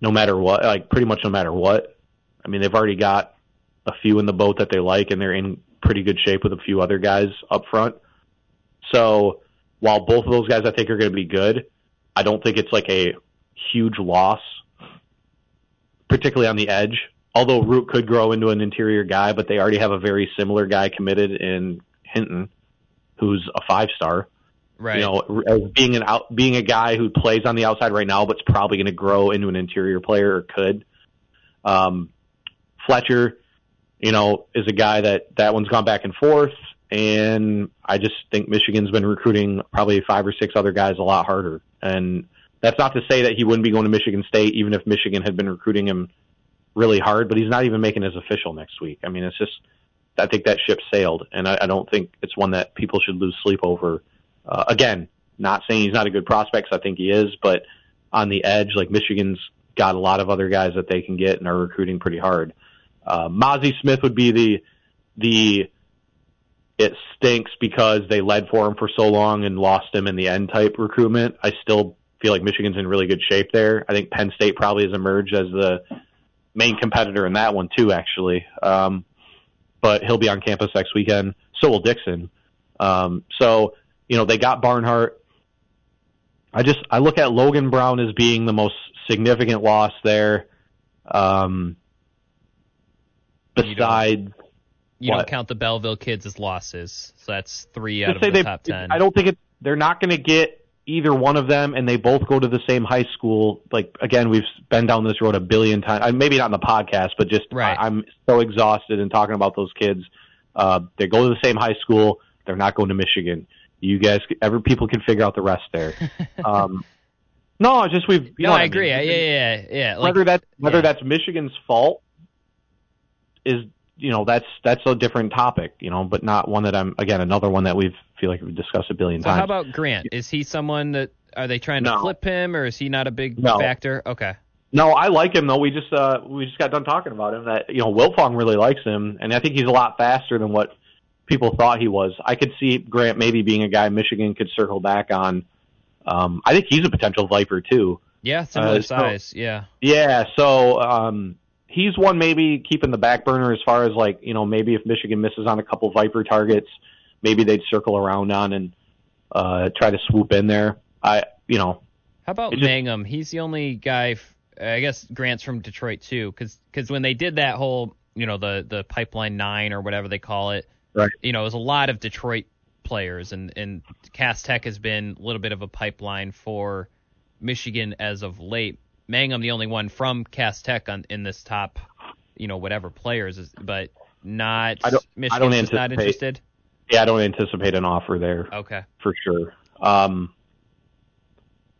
no matter what. Like pretty much no matter what. I mean, they've already got a few in the boat that they like, and they're in pretty good shape with a few other guys up front. So while both of those guys I think are going to be good, I don't think it's like a huge loss, particularly on the edge. Although Root could grow into an interior guy, but they already have a very similar guy committed in Hinton, who's a five star. Right. You know, as being an out, being a guy who plays on the outside right now, but's probably going to grow into an interior player or could. Um, Fletcher, you know, is a guy that that one's gone back and forth, and I just think Michigan's been recruiting probably five or six other guys a lot harder. And that's not to say that he wouldn't be going to Michigan State, even if Michigan had been recruiting him really hard. But he's not even making his official next week. I mean, it's just I think that ship sailed, and I, I don't think it's one that people should lose sleep over. Uh, again, not saying he's not a good prospect. I think he is, but on the edge, like Michigan's got a lot of other guys that they can get and are recruiting pretty hard. Uh, Mazi Smith would be the the it stinks because they led for him for so long and lost him in the end type recruitment. I still feel like Michigan's in really good shape there. I think Penn State probably has emerged as the main competitor in that one too, actually. Um, but he'll be on campus next weekend. So will Dixon. Um, so you know they got Barnhart. I just I look at Logan Brown as being the most significant loss there. Um, besides you What? don't count the Belleville kids as losses, so that's three out of the they, top ten. I don't think it. They're not going to get either one of them, and they both go to the same high school. Like again, we've been down this road a billion times. I, maybe not in the podcast, but just Right. I, I'm so exhausted in talking about those kids. Uh, they go to the same high school. They're not going to Michigan. You guys, every people can figure out the rest there. um, no, just we've. You no, know what I mean. agree. Yeah, yeah, yeah, yeah. Like, whether that's whether yeah. that's Michigan's fault is you know that's that's a different topic, you know, but not one that I'm again another one that we've feel like we've discussed a billion so times. how about Grant? Is he someone that are they trying to No. flip him, or is he not a big No. factor? Okay. No, I like him though. We just uh we just got done talking about him. That you know Wiltfong really likes him, and I think he's a lot faster than what people thought he was. I could see Grant maybe being a guy Michigan could circle back on. Um, I think he's a potential Viper too. Yeah, similar Uh, so- size. Yeah. Yeah, so um, he's one maybe keeping the back burner as far as like you know maybe if Michigan misses on a couple Viper targets, maybe they'd circle around on and uh, try to swoop in there. I you know How about just- Mangham? He's the only guy. f- I guess Grant's from Detroit too, because when they did that whole, you know, the the pipeline nine or whatever they call it, Right. You know, it was a lot of Detroit players, and and Cass Tech has been a little bit of a pipeline for Michigan as of late. Mangham, the only one from Cass Tech on in this top, you know, whatever players, is, but not I don't- I don't just not interested. yeah I don't anticipate an offer there. Okay. for sure. Um,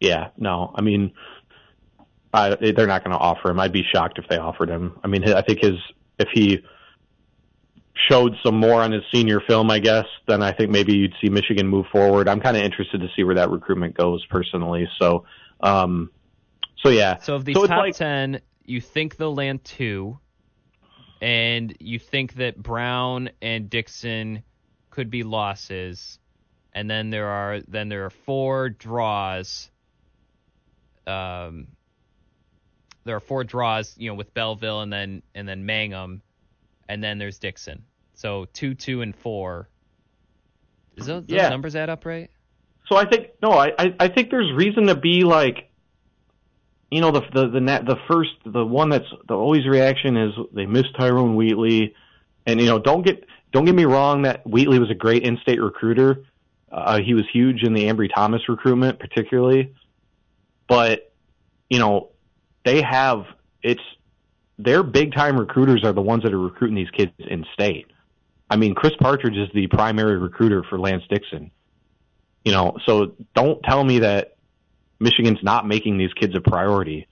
yeah, no, I mean, I, they're not going to offer him. I'd be shocked if they offered him. I mean, I think his if he showed some more on his senior film, I guess, then I think maybe you'd see Michigan move forward. I'm kind of interested to see where that recruitment goes personally. So, um, so yeah. So of these So top like- ten, you think they'll land two, and you think that Brown and Dixon could be losses, and then there are then there are four draws. Um, there are four draws, you know, with Belleville and then and then Mangham, and then there's Dixon. So two, two, and four. Does those, those Yeah. numbers add up right? So I think no, I, I I think there's reason to be like, you know, the the the the first the one that's the always reaction is they missed Tyrone Wheatley, and you know don't get don't get me wrong that Wheatley was a great in-state recruiter. Uh, he was huge in the Ambry Thomas recruitment, particularly, but you know they have it's their big time recruiters are the ones that are recruiting these kids in state. I mean, Chris Partridge is the primary recruiter for Lance Dixon. You know, so don't tell me that Michigan's not making these kids a priority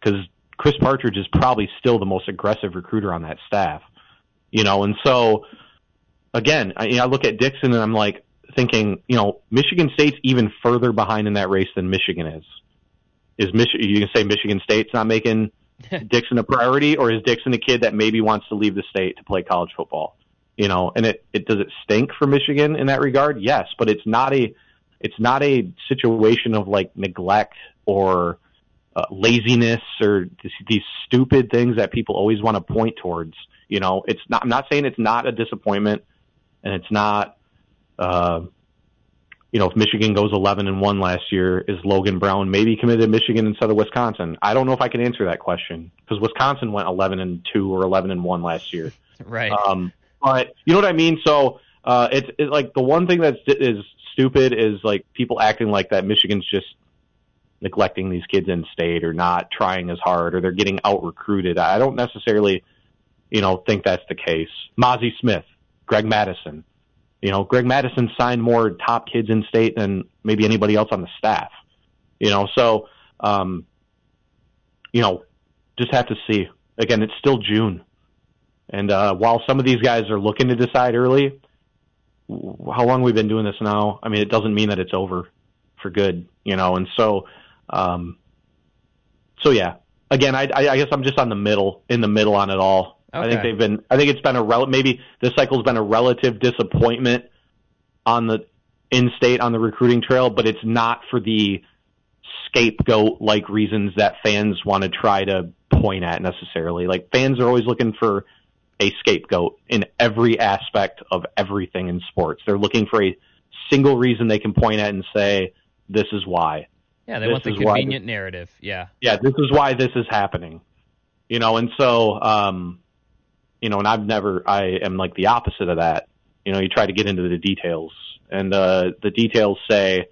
because Chris Partridge is probably still the most aggressive recruiter on that staff. You know, and so again, I, you know, I look at Dixon and I'm like, thinking, you know, Michigan State's even further behind in that race than Michigan is. Is Michigan? You can say Michigan State's not making Dixon a priority, or is Dixon a kid that maybe wants to leave the state to play college football? You know, and it, it does it stink for Michigan in that regard? Yes, but it's not a it's not a situation of like neglect or uh, laziness or this, these stupid things that people always want to point towards. You know, it's not. I'm not saying it's not a disappointment, and it's not. Uh, you know, if Michigan goes 11 and one last year, is Logan Brown maybe committed to Michigan instead of Wisconsin? I don't know if I can answer that question because Wisconsin went 11 and two or 11 and one last year. Right. Um, but you know what I mean. So uh, it's, it's like the one thing that's is stupid is like people acting like that Michigan's just neglecting these kids in state or not trying as hard or they're getting out recruited. I don't necessarily, you know, think that's the case. Mazi Smith, Greg Mattison, You know, Greg Mattison signed more top kids in state than maybe anybody else on the staff. You know, so um, you know, just have to see. Again, it's still June. And uh, while some of these guys are looking to decide early, how long we've been doing this now? I mean, it doesn't mean that it's over for good, you know. And so, um, so yeah. Again, I, I guess I'm just on the middle, in the middle on it all. Okay. I think they've been. I think it's been a rel- maybe this cycle's been a relative disappointment on the in-state on the recruiting trail, but it's not for the scapegoat like reasons that fans want to try to point at necessarily. Like fans are always looking for a scapegoat in every aspect of everything in sports. They're looking for a single reason they can point at and say, "This is why." Yeah, they this want the convenient narrative. Yeah. Yeah, this is why this is happening. You know, and so um you know, and I've never I am like the opposite of that. You know, you try to get into the details and uh the details say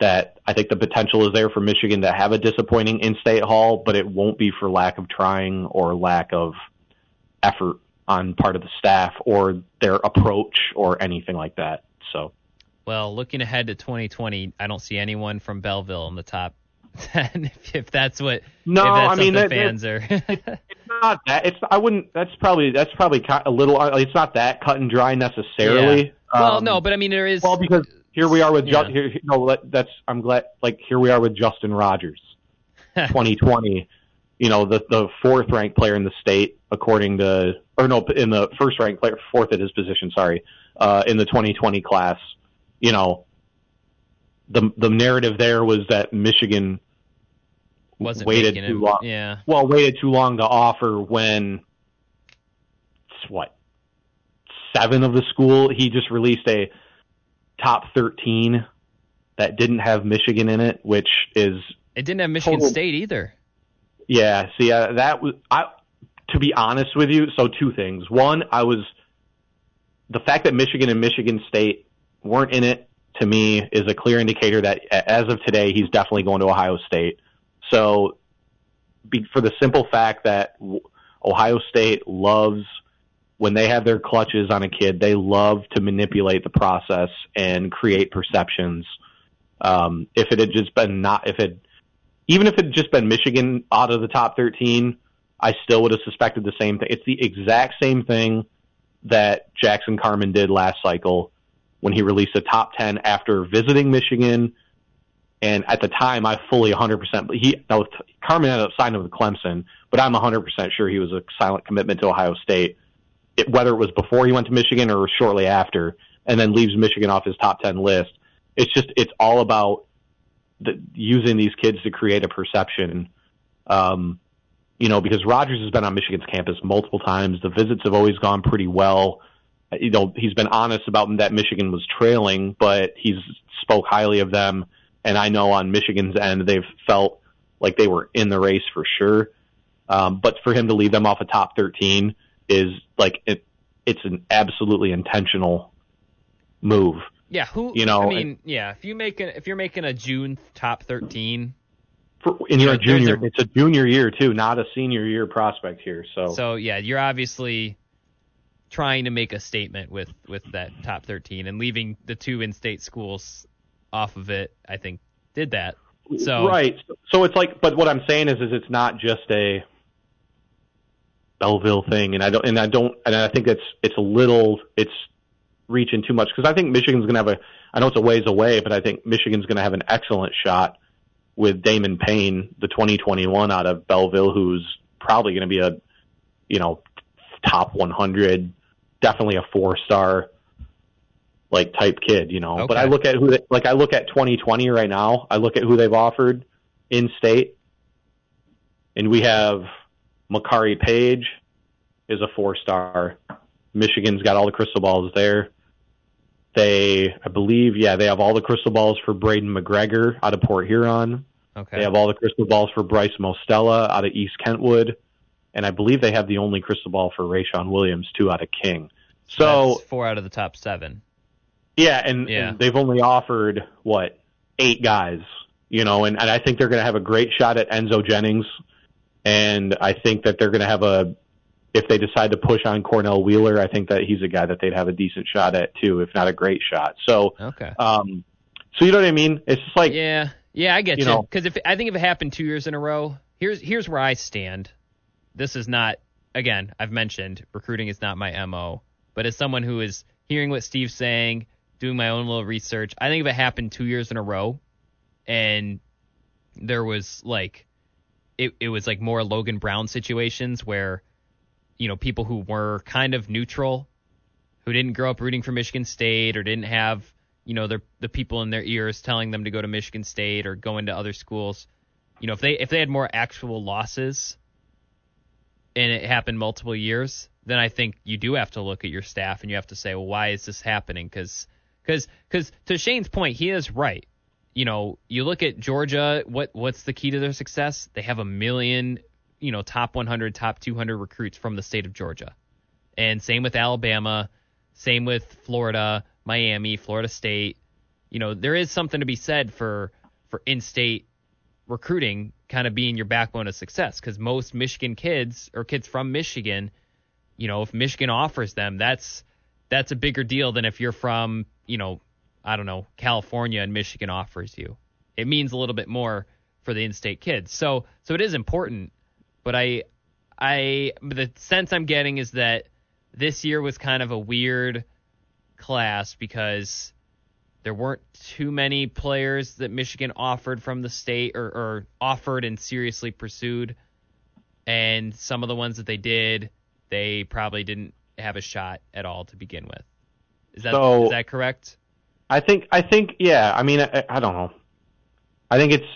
that I think the potential is there for Michigan to have a disappointing in-state haul, but it won't be for lack of trying or lack of effort on part of the staff or their approach or anything like that. So, well, looking ahead to 2020, I don't see anyone from Belleville in the top 10 if, if that's what no i mean fans are it's not that it's i wouldn't that's probably that's probably a little it's not that cut and dry necessarily yeah. well um, no but i mean there is well because here we are with yeah. Here no that's i'm glad like here we are with justin rogers 2020 you know the the fourth ranked player in the state according to or no in the first ranked player fourth at his position sorry uh, in the 2020 class. You know the the narrative there was that Michigan Wasn't waited too long yeah. well waited too long to offer when what seven of the school he just released a top 13 that didn't have Michigan in it which is it didn't have Michigan total, State either yeah, see, uh, that was I. To be honest with you, so two things. One, I was the fact that Michigan and Michigan State weren't in it to me is a clear indicator that as of today, he's definitely going to Ohio State. So, be, for the simple fact that Ohio State loves when they have their clutches on a kid, they love to manipulate the process and create perceptions. Um, if it had just been not, if it even if it had just been Michigan out of the top 13, I still would have suspected the same thing. It's the exact same thing that Jackson Carman did last cycle when he released a top 10 after visiting Michigan. And at the time, I fully 100%, he, now Carman ended up signing with Clemson, but I'm 100% sure he was a silent commitment to Ohio State, it, whether it was before he went to Michigan or shortly after, and then leaves Michigan off his top 10 list. It's just, it's all about the, using these kids to create a perception. Um, you know, because Rogers has been on Michigan's campus multiple times. The visits have always gone pretty well. You know, he's been honest about that Michigan was trailing, but he's spoke highly of them. And I know on Michigan's end, they've felt like they were in the race for sure. Um, but for him to leave them off a top 13 is like, it, it's an absolutely intentional move. Yeah, who? You know, I mean, yeah. If you make if you're making a June top thirteen, for, and you're a junior, a, it's a junior year too, not a senior year prospect here. So, so yeah, you're obviously trying to make a statement with with that top thirteen and leaving the two in-state schools off of it. I think did that. So right. So it's like, but what I'm saying is, is it's not just a Belleville thing, and I don't, and I don't, and I think it's it's a little, it's reaching too much because I think Michigan's going to have a. I know it's a ways away, but I think Michigan's going to have an excellent shot with Damon Payne, the 2021 out of Belleville, who's probably going to be a, you know, top 100, definitely a four star like type kid, you know. Okay. But I look at who they, like I look at 2020 right now. I look at who they've offered in state, and we have Makari Paige is a four star. Michigan's got all the crystal balls there. They, I believe, yeah, they have all the crystal balls for Braiden McGregor out of Port Huron. Okay. They have all the crystal balls for Bryce Mostella out of East Kentwood, and I believe they have the only crystal ball for Rayshon Williams too out of King. So That's four out of the top seven. yeah, and, Yeah. and they've only offered what eight guys, you know, and, and I think they're going to have a great shot at Enzo Jennings, and I think that they're going to have a if they decide to push on Cornell Wheeler, I think that he's a guy that they'd have a decent shot at too, if not a great shot. So, Okay. um, so you know what I mean? It's just like yeah, yeah, I get you you. Because if I think if it happened two years in a row, here's here's where I stand. This is not again. I've mentioned recruiting is not my mo, but as someone who is hearing what Steve's saying, doing my own little research, I think if it happened two years in a row, and there was like, it it was like more Logan Brown situations where, you know, people who were kind of neutral, who didn't grow up rooting for Michigan State or didn't have you know, their the people in their ears telling them to go to Michigan State or go into other schools. You know, if they if they had more actual losses and it happened multiple years, then I think you do have to look at your staff and you have to say, well, why is this happening? Because because because to Shane's point, he is right. You know, you look at Georgia. What what's the key to their success? They have a million, you know, top 100, top 200 recruits from the state of Georgia, and same with Alabama, same with Florida, Miami, Florida State. You know, there is something to be said for for in-state recruiting kind of being your backbone of success because most Michigan kids or kids from Michigan, you know, if Michigan offers them, that's that's a bigger deal than if you're from, you know, I don't know, California and Michigan offers you. It means a little bit more for the in-state kids. So so it is important, but I I the sense I'm getting is that this year was kind of a weird class because there weren't too many players that Michigan offered from the state or, or offered and seriously pursued. And some of the ones that they did, they probably didn't have a shot at all to begin with. Is that So- is that correct? I think I think yeah. I mean I, I don't know. I think it's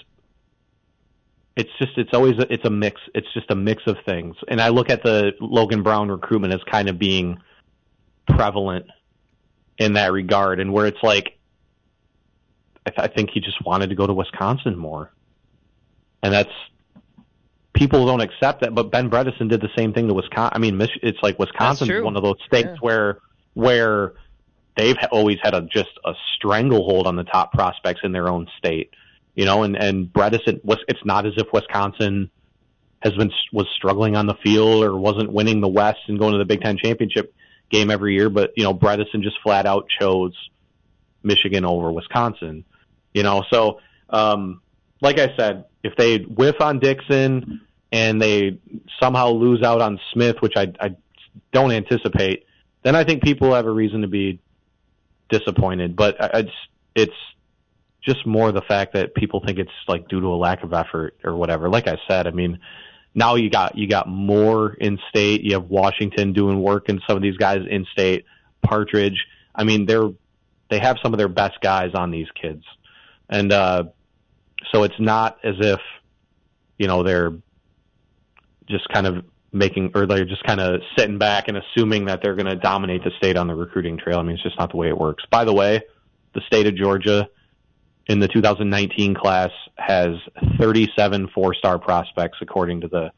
it's just it's always a, it's a mix. It's just a mix of things. And I look at the Logan Brown recruitment as kind of being prevalent in that regard, and where it's like I, th- I think he just wanted to go to Wisconsin more, and that's people don't accept that. But Ben Bredeson did the same thing to Wisconsin. I mean, Mich- it's like Wisconsin's true. one of those states Yeah. where where they've ha- always had a just a stranglehold on the top prospects in their own state. You know, and and Bredeson was. It's not as if Wisconsin has been was struggling on the field or wasn't winning the West and going to the Big Ten championship game every year. But you know, Bredeson just flat out chose Michigan over Wisconsin. You know, so um, like I said, if they whiff on Dixon and they somehow lose out on Smith, which I, I don't anticipate, then I think people have a reason to be disappointed. But I- it's it's just more the fact that people think it's like due to a lack of effort or whatever. Like I said, I mean, now you got you got more in state. You have Washington doing work, and some of these guys in state. Partridge. I mean, they're they have some of their best guys on these kids, and uh, so it's not as if you know they're just kind of making or they're just kind of sitting back and assuming that they're going to dominate the state on the recruiting trail. I mean, it's just not the way it works. By the way, the state of Georgia in the 2019 class has 37 four-star prospects according to the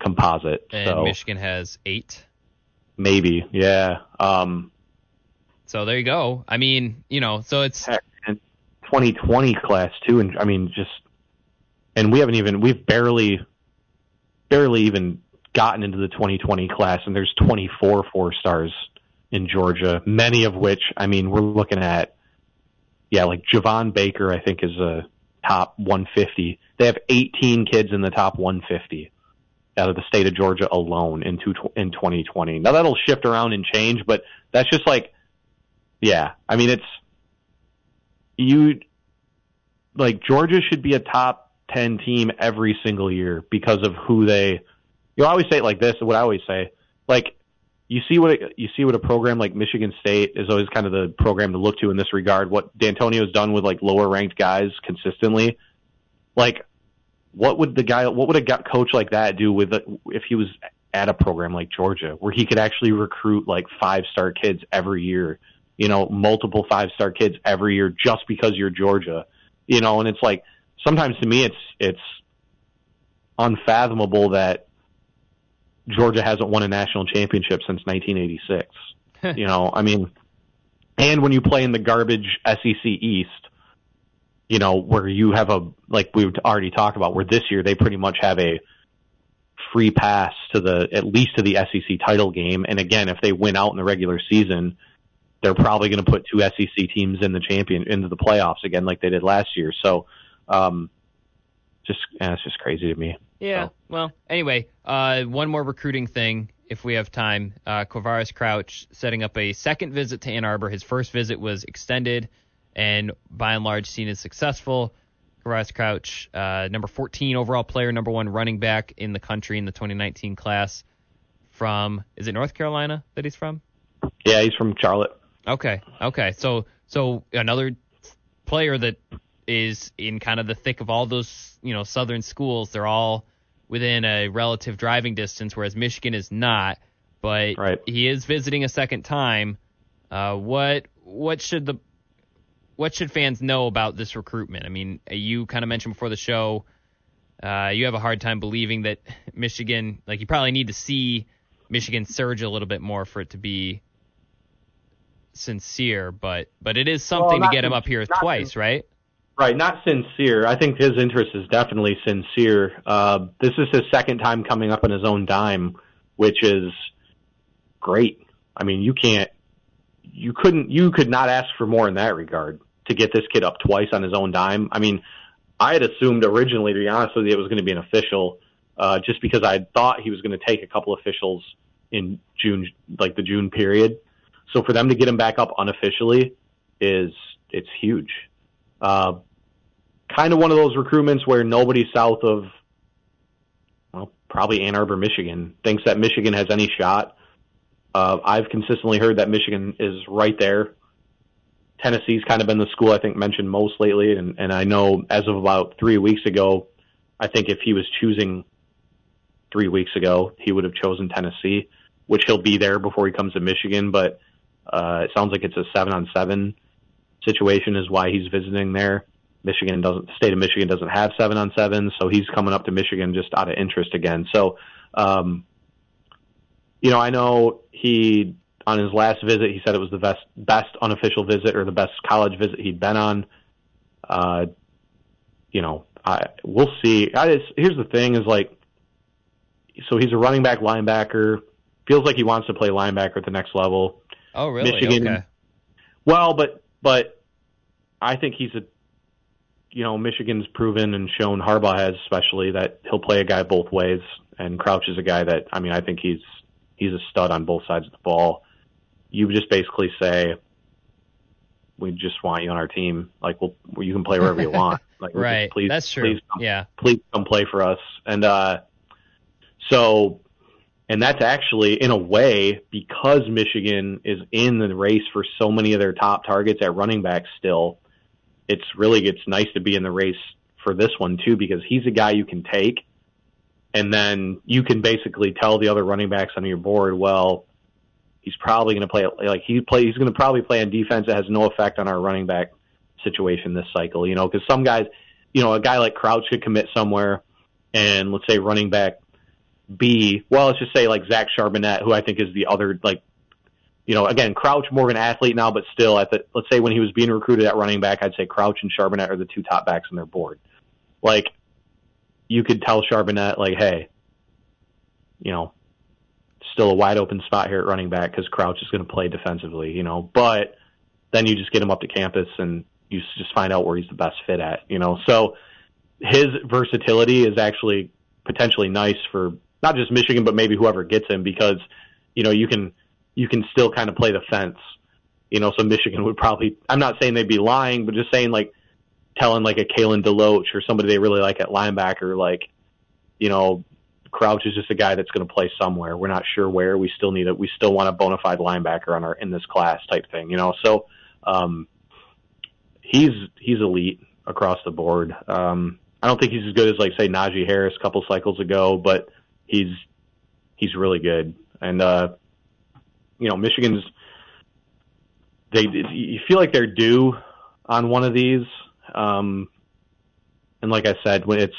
composite. And so Michigan has eight. maybe, yeah. Um, So there you go. I mean, you know, so it's heck, and 2020 class too, and I mean just, and we haven't even we've barely, barely even gotten into the 2020 class, and there's 24 four stars in Georgia, many of which I mean we're looking at, yeah, like Javon Baker I think is a top 150. They have 18 kids in the top 150 out of the state of Georgia alone in two, in 2020. Now that'll shift around and change, but that's just like Yeah, I mean it's you like Georgia should be a top ten team every single year because of who they. You always say it like this. What I always say, like you see what you see what a program like Michigan State is always kind of the program to look to in this regard. What Dantonio's done with like lower ranked guys consistently, like what would the guy, what would a coach like that do with if he was at a program like Georgia, where he could actually recruit like five star kids every year, you know, multiple five star kids every year just because you're Georgia, you know, and it's like sometimes to me it's it's unfathomable that Georgia hasn't won a national championship since 1986. you know, I mean, and when you play in the garbage SEC East, you know, where you have a like we've already talked about, where this year they pretty much have a free pass to the at least to the SEC title game. And again, if they win out in the regular season, they're probably going to put two SEC teams in the champion into the playoffs again, like they did last year. So, um, just yeah, it's just crazy to me. Yeah. So. Well, anyway, uh, one more recruiting thing, if we have time. Uh, Quavaris Crouch setting up a second visit to Ann Arbor. His first visit was extended, and by and large seen as successful. Quavaris Crouch, uh, number 14 overall player, number one running back in the country in the 2019 class. From is it North Carolina that he's from? Yeah, he's from Charlotte. Okay, okay. So so another player that is in kind of the thick of all those you know southern schools. They're all within a relative driving distance, whereas Michigan is not. But right. he is visiting a second time. Uh, what what should the what should fans know about this recruitment? I mean, you kind of mentioned before the show, uh, you have a hard time believing that Michigan, like you probably need to see Michigan surge a little bit more for it to be sincere, but but it is something well, to get him up here twice, right? Right, not sincere. I think his interest is definitely sincere. Uh, this is his second time coming up on his own dime, which is great. I mean, you can't, you couldn't, you could not ask for more in that regard to get this kid up twice on his own dime. I mean, I had assumed originally, to be honest with you, it was going to be an official, uh, just because I thought he was going to take a couple officials in June, like the June period. So for them to get him back up unofficially is, it's huge. Uh, kind of one of those recruitments where nobody south of, well, probably Ann Arbor, Michigan, thinks that Michigan has any shot. Uh, I've consistently heard that Michigan is right there. Tennessee's kind of been the school I think mentioned most lately, and, and I know as of about three weeks ago, I think if he was choosing three weeks ago, he would have chosen Tennessee, which he'll be there before he comes to Michigan. But uh, it sounds like it's a seven on seven situation, is why he's visiting there. Michigan doesn't, the state of Michigan doesn't have seven on seven, so he's coming up to Michigan just out of interest again. So, um, you know, I know he on his last visit he said it was the best best unofficial visit or the best college visit he'd been on. Uh, you know, I we'll see. I just, here's the thing: is like, so he's a running back linebacker. Feels like he wants to play linebacker at the next level. Oh, really? Michigan. Okay. Well, but but I think he's a you know, Michigan's proven and shown Harbaugh has especially that he'll play a guy both ways. And Crouch is a guy that I mean I think he's he's a stud on both sides of the ball. You just basically say, we just want you on our team. Like, well, you can play wherever you want. Like, right. Please, that's true. Please come, yeah. Please come play for us. And uh, so, and that's actually in a way because Michigan is in the race for so many of their top targets at running back still it's really it's nice to be in the race for this one too because he's a guy you can take and then you can basically tell the other running backs on your board, well, he's probably going to play like he play he's going to probably play on defense that has no effect on our running back situation this cycle, you know, because some guys, you know, a guy like Crouch could commit somewhere and let's say running back B, well, let's just say like Zach Charbonnet, who I think is the other like you know, again, Crouch more of an athlete now, but still at the let's say when he was being recruited at running back, I'd say Crouch and Charbonnet are the two top backs on their board. Like you could tell Charbonnet like, hey, you know, still a wide open spot here at running back because Crouch is going to play defensively, you know, but then you just get him up to campus and you just find out where he's the best fit at, you know. So his versatility is actually potentially nice for not just Michigan, but maybe whoever gets him because, you know, you can you can still kind of play the fence You know, so Michigan would probably. I'm not saying they'd be lying, but just saying like telling like a Kalen DeLoach or somebody they really like at linebacker, like you know, Crouch is just a guy that's going to play somewhere. We're not sure where. We still need it. We still want a bona fide linebacker on our in this class type thing. You know, so um, he's he's elite across the board. Um, I don't think he's as good as like say Najee Harris a couple cycles ago, but he's he's really good. And uh, you know, Michigan's they you feel like they're due on one of these. Um, and like I said, when it's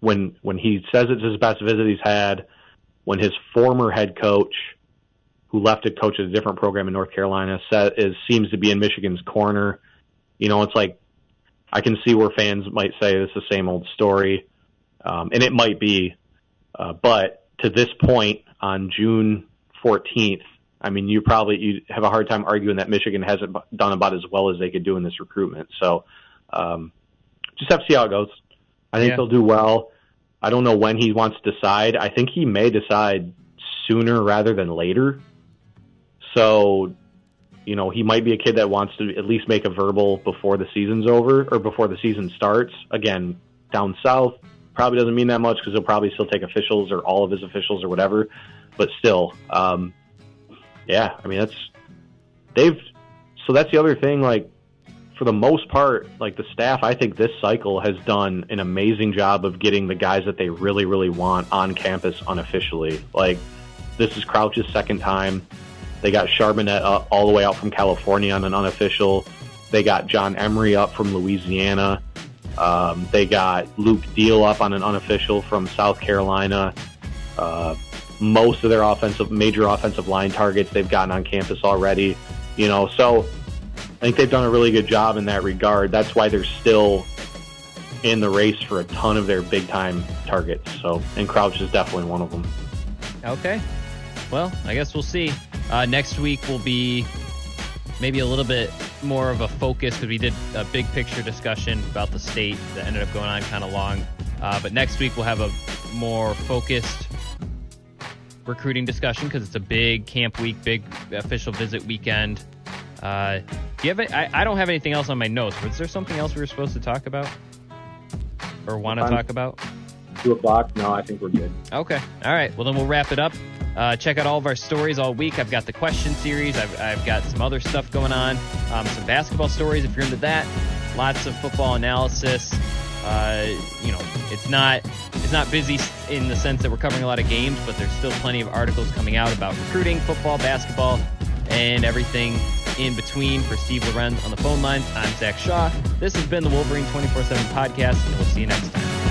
when when he says it's his best visit he's had, when his former head coach, who left to coach at a different program in North Carolina, says, is seems to be in Michigan's corner. You know, it's like I can see where fans might say it's the same old story, um, and it might be, uh, but to this point on June 14th, I mean, you probably you have a hard time arguing that Michigan hasn't done about as well as they could do in this recruitment. So, um, just have to see how it goes. I think yeah. they'll do well. I don't know when he wants to decide. I think he may decide sooner rather than later. So, you know, he might be a kid that wants to at least make a verbal before the season's over or before the season starts. Again, down south probably doesn't mean that much because he'll probably still take officials or all of his officials or whatever. But still, um, yeah, I mean that's they've. So that's the other thing. Like for the most part, like the staff, I think this cycle has done an amazing job of getting the guys that they really, really want on campus unofficially. Like this is Crouch's second time. They got Charbonnet up all the way out from California on an unofficial. They got John Emery up from Louisiana. Um, they got Luke Deal up on an unofficial from South Carolina. Uh, most of their offensive, major offensive line targets they've gotten on campus already. You know, so I think they've done a really good job in that regard. That's why they're still in the race for a ton of their big time targets. So, and Crouch is definitely one of them. Okay. Well, I guess we'll see. Uh, next week will be maybe a little bit more of a focus because we did a big picture discussion about the state that ended up going on kind of long. Uh, but next week we'll have a more focused recruiting discussion because it's a big camp week, big official visit weekend. Uh, do you have? any i don't have anything else on my notes. Was there something else we were supposed to talk about or want to talk about? Two o'clock. No, I think we're good. Okay. All right. Well, then we'll wrap it up. Uh, check out all of our stories all week. I've got the question series. I've, I've got some other stuff going on. Um, some basketball stories if you're into that. Lots of football analysis. Uh, you know, it's not it's not busy in the sense that we're covering a lot of games, but there's still plenty of articles coming out about recruiting, football, basketball, and everything in between for Steve Lorenz on the phone lines. I'm Zach Shaw. This has been the Wolverine 24 7 podcast, and we'll see you next time.